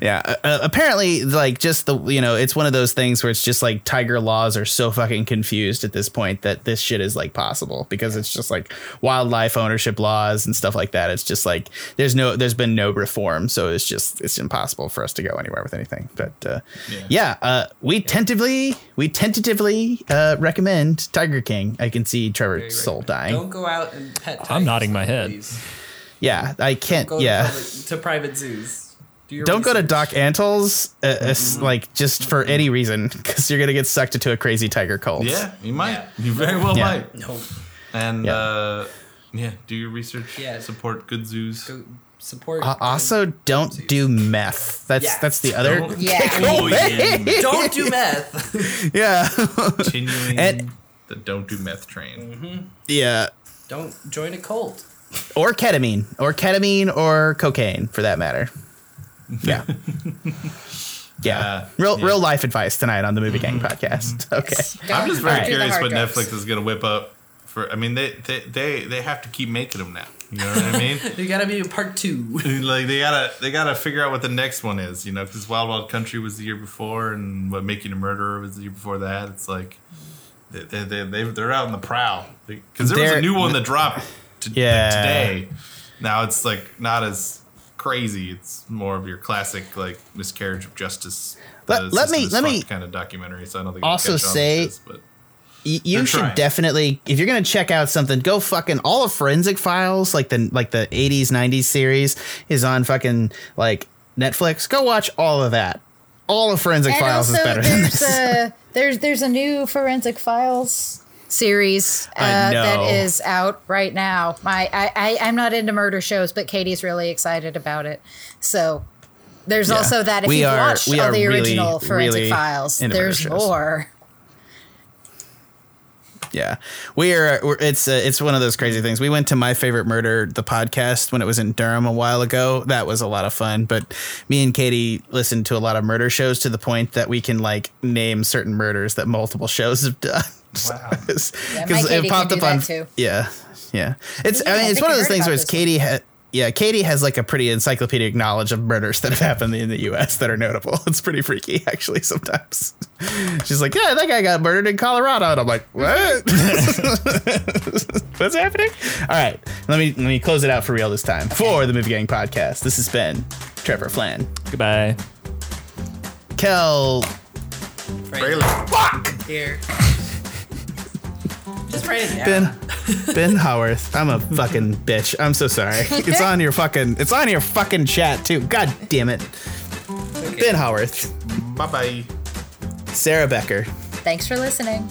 yeah uh, apparently like just the you know it's one of those things where it's just like tiger laws are so fucking confused at this point that this shit is like possible because it's just like wildlife ownership laws and stuff like that it's just like there's no there's been no reform so it's just it's impossible for us to go anywhere with anything but uh, yeah, Yeah. uh, we tentatively we tentatively uh, recommend tiger king i can see trevor's soul dying Don't go out and pet. Tigers, I'm nodding my head. please. yeah i can't Go yeah to, public, to private zoos. Do your Don't go to. Doc Antle's, uh, uh, like just for any reason, because you're gonna get sucked into a crazy tiger cult. Yeah, you might. Yeah. You very well Yeah. might. No. And Yeah. uh, yeah, do your research. Yeah. Support good zoos. Go support. Uh, also, don't do meth. That's Yes. that's the other. Don't- Yeah. Oh, yeah. don't do meth. Yeah, Continuing And- the don't do meth train. yeah. don't join a cult. Or ketamine, or ketamine, or cocaine, for that matter. Yeah. Yeah, Uh, real yeah. real life advice tonight on the Movie Gang podcast. Okay, I'm just very do the curious what drugs. Netflix is going to whip up for. I mean, they, they they they have to keep making them now. You know what I mean? they gotta be a part two. like they gotta they gotta figure out what the next one is. You know, because Wild Wild Country was the year before, and what Making a Murderer was the year before that. It's like they they they they they're out on the prowl because there was They're- a new one that dropped to, Yeah. today. Now it's like not as crazy. It's more of your classic like miscarriage of justice. Let- uh, let me- let me kind of documentary. So I don't think also catch on say- this, but Y- you should trying. definitely if you're gonna check out something go fucking all of forensic files like the like the 80s 90s series is on fucking like netflix go watch all of that all of forensic and files also, is better than there's this a there's there's a new forensic files series uh, that is out right now. My I, I I'm not into murder shows, but Katie's really excited about it. So there's Yeah. also that if We you've are- watched all the really, original forensic really files, there's more. yeah we are we're, it's uh, it's one of those crazy things we went to my favorite murder the podcast when it was in durham a while ago that was a lot of fun but me and katie listened to a lot of murder shows to the point that we can like name certain murders that multiple shows have done Wow. because Yeah, my Katie can do that too. yeah yeah it's Yeah, i mean I it's one of those things about where it's katie had yeah, Katie has like a pretty encyclopedic knowledge of murders that have happened in the U.S. that are notable. It's pretty freaky, actually. Sometimes she's like, "Yeah, that guy got murdered in Colorado," and I'm like, "What? What's happening?" All right, let me let me close it out for real this time for the Movie Gang podcast. This has been Trevor Flan, Goodbye. Kell. Really? Here. Just write it down. Ben Ben Howarth. I'm a fucking bitch. I'm so sorry. It's on your fucking it's on your fucking chat too. God damn it. Ben Howarth, Bye bye. Sarah Becker, Thanks for listening.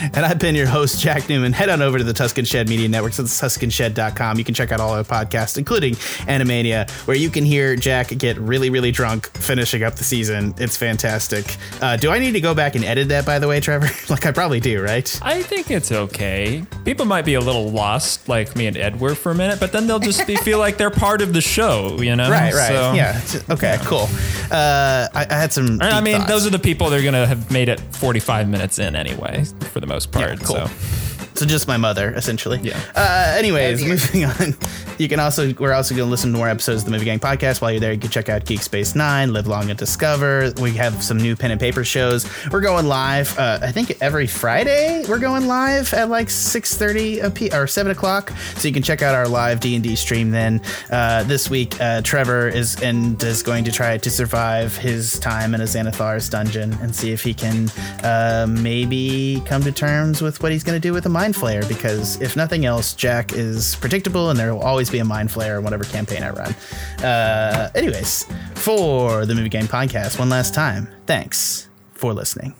And I've been your host, Jack Newman. Head on over to the Tuscan Shed Media Network. So it's tuscanshed.com. You can check out all our podcasts, including Animania, where you can hear Jack get really, really drunk finishing up the season. It's fantastic. Uh, do I need to go back and edit that, by the way, Trevor? like, I probably do, right? I think it's okay. People might be a little lost, like me and Ed were for a minute, but then they'll just be, feel like they're part of the show, you know? Right, right. So- Yeah. Okay, cool. Uh, I, I had some. I mean, thoughts. those are the people they're gonna have made it 45 minutes in anyway, for the most part. Yeah, cool. So So just my mother, essentially. Yeah. Uh, anyways, moving on. You can also we're also going to listen to more episodes of the Movie Gang podcast. While you're there, you can check out Geek Space Nine, Live Long and Discover. We have some new pen and paper shows. We're going live. Uh, I think every Friday we're going live at like six thirty p or seven o'clock. So you can check out our live D and D stream. Then uh, this week, uh, Trevor is and is going to try to survive his time in a Xanathar's dungeon and see if he can uh, maybe come to terms with what he's going to do with a mind flayer. Because if nothing else, Jack is predictable, and there will always be a mind flayer in whatever campaign I run. Uh, anyways, for the Movie Game Podcast, one last time, thanks for listening.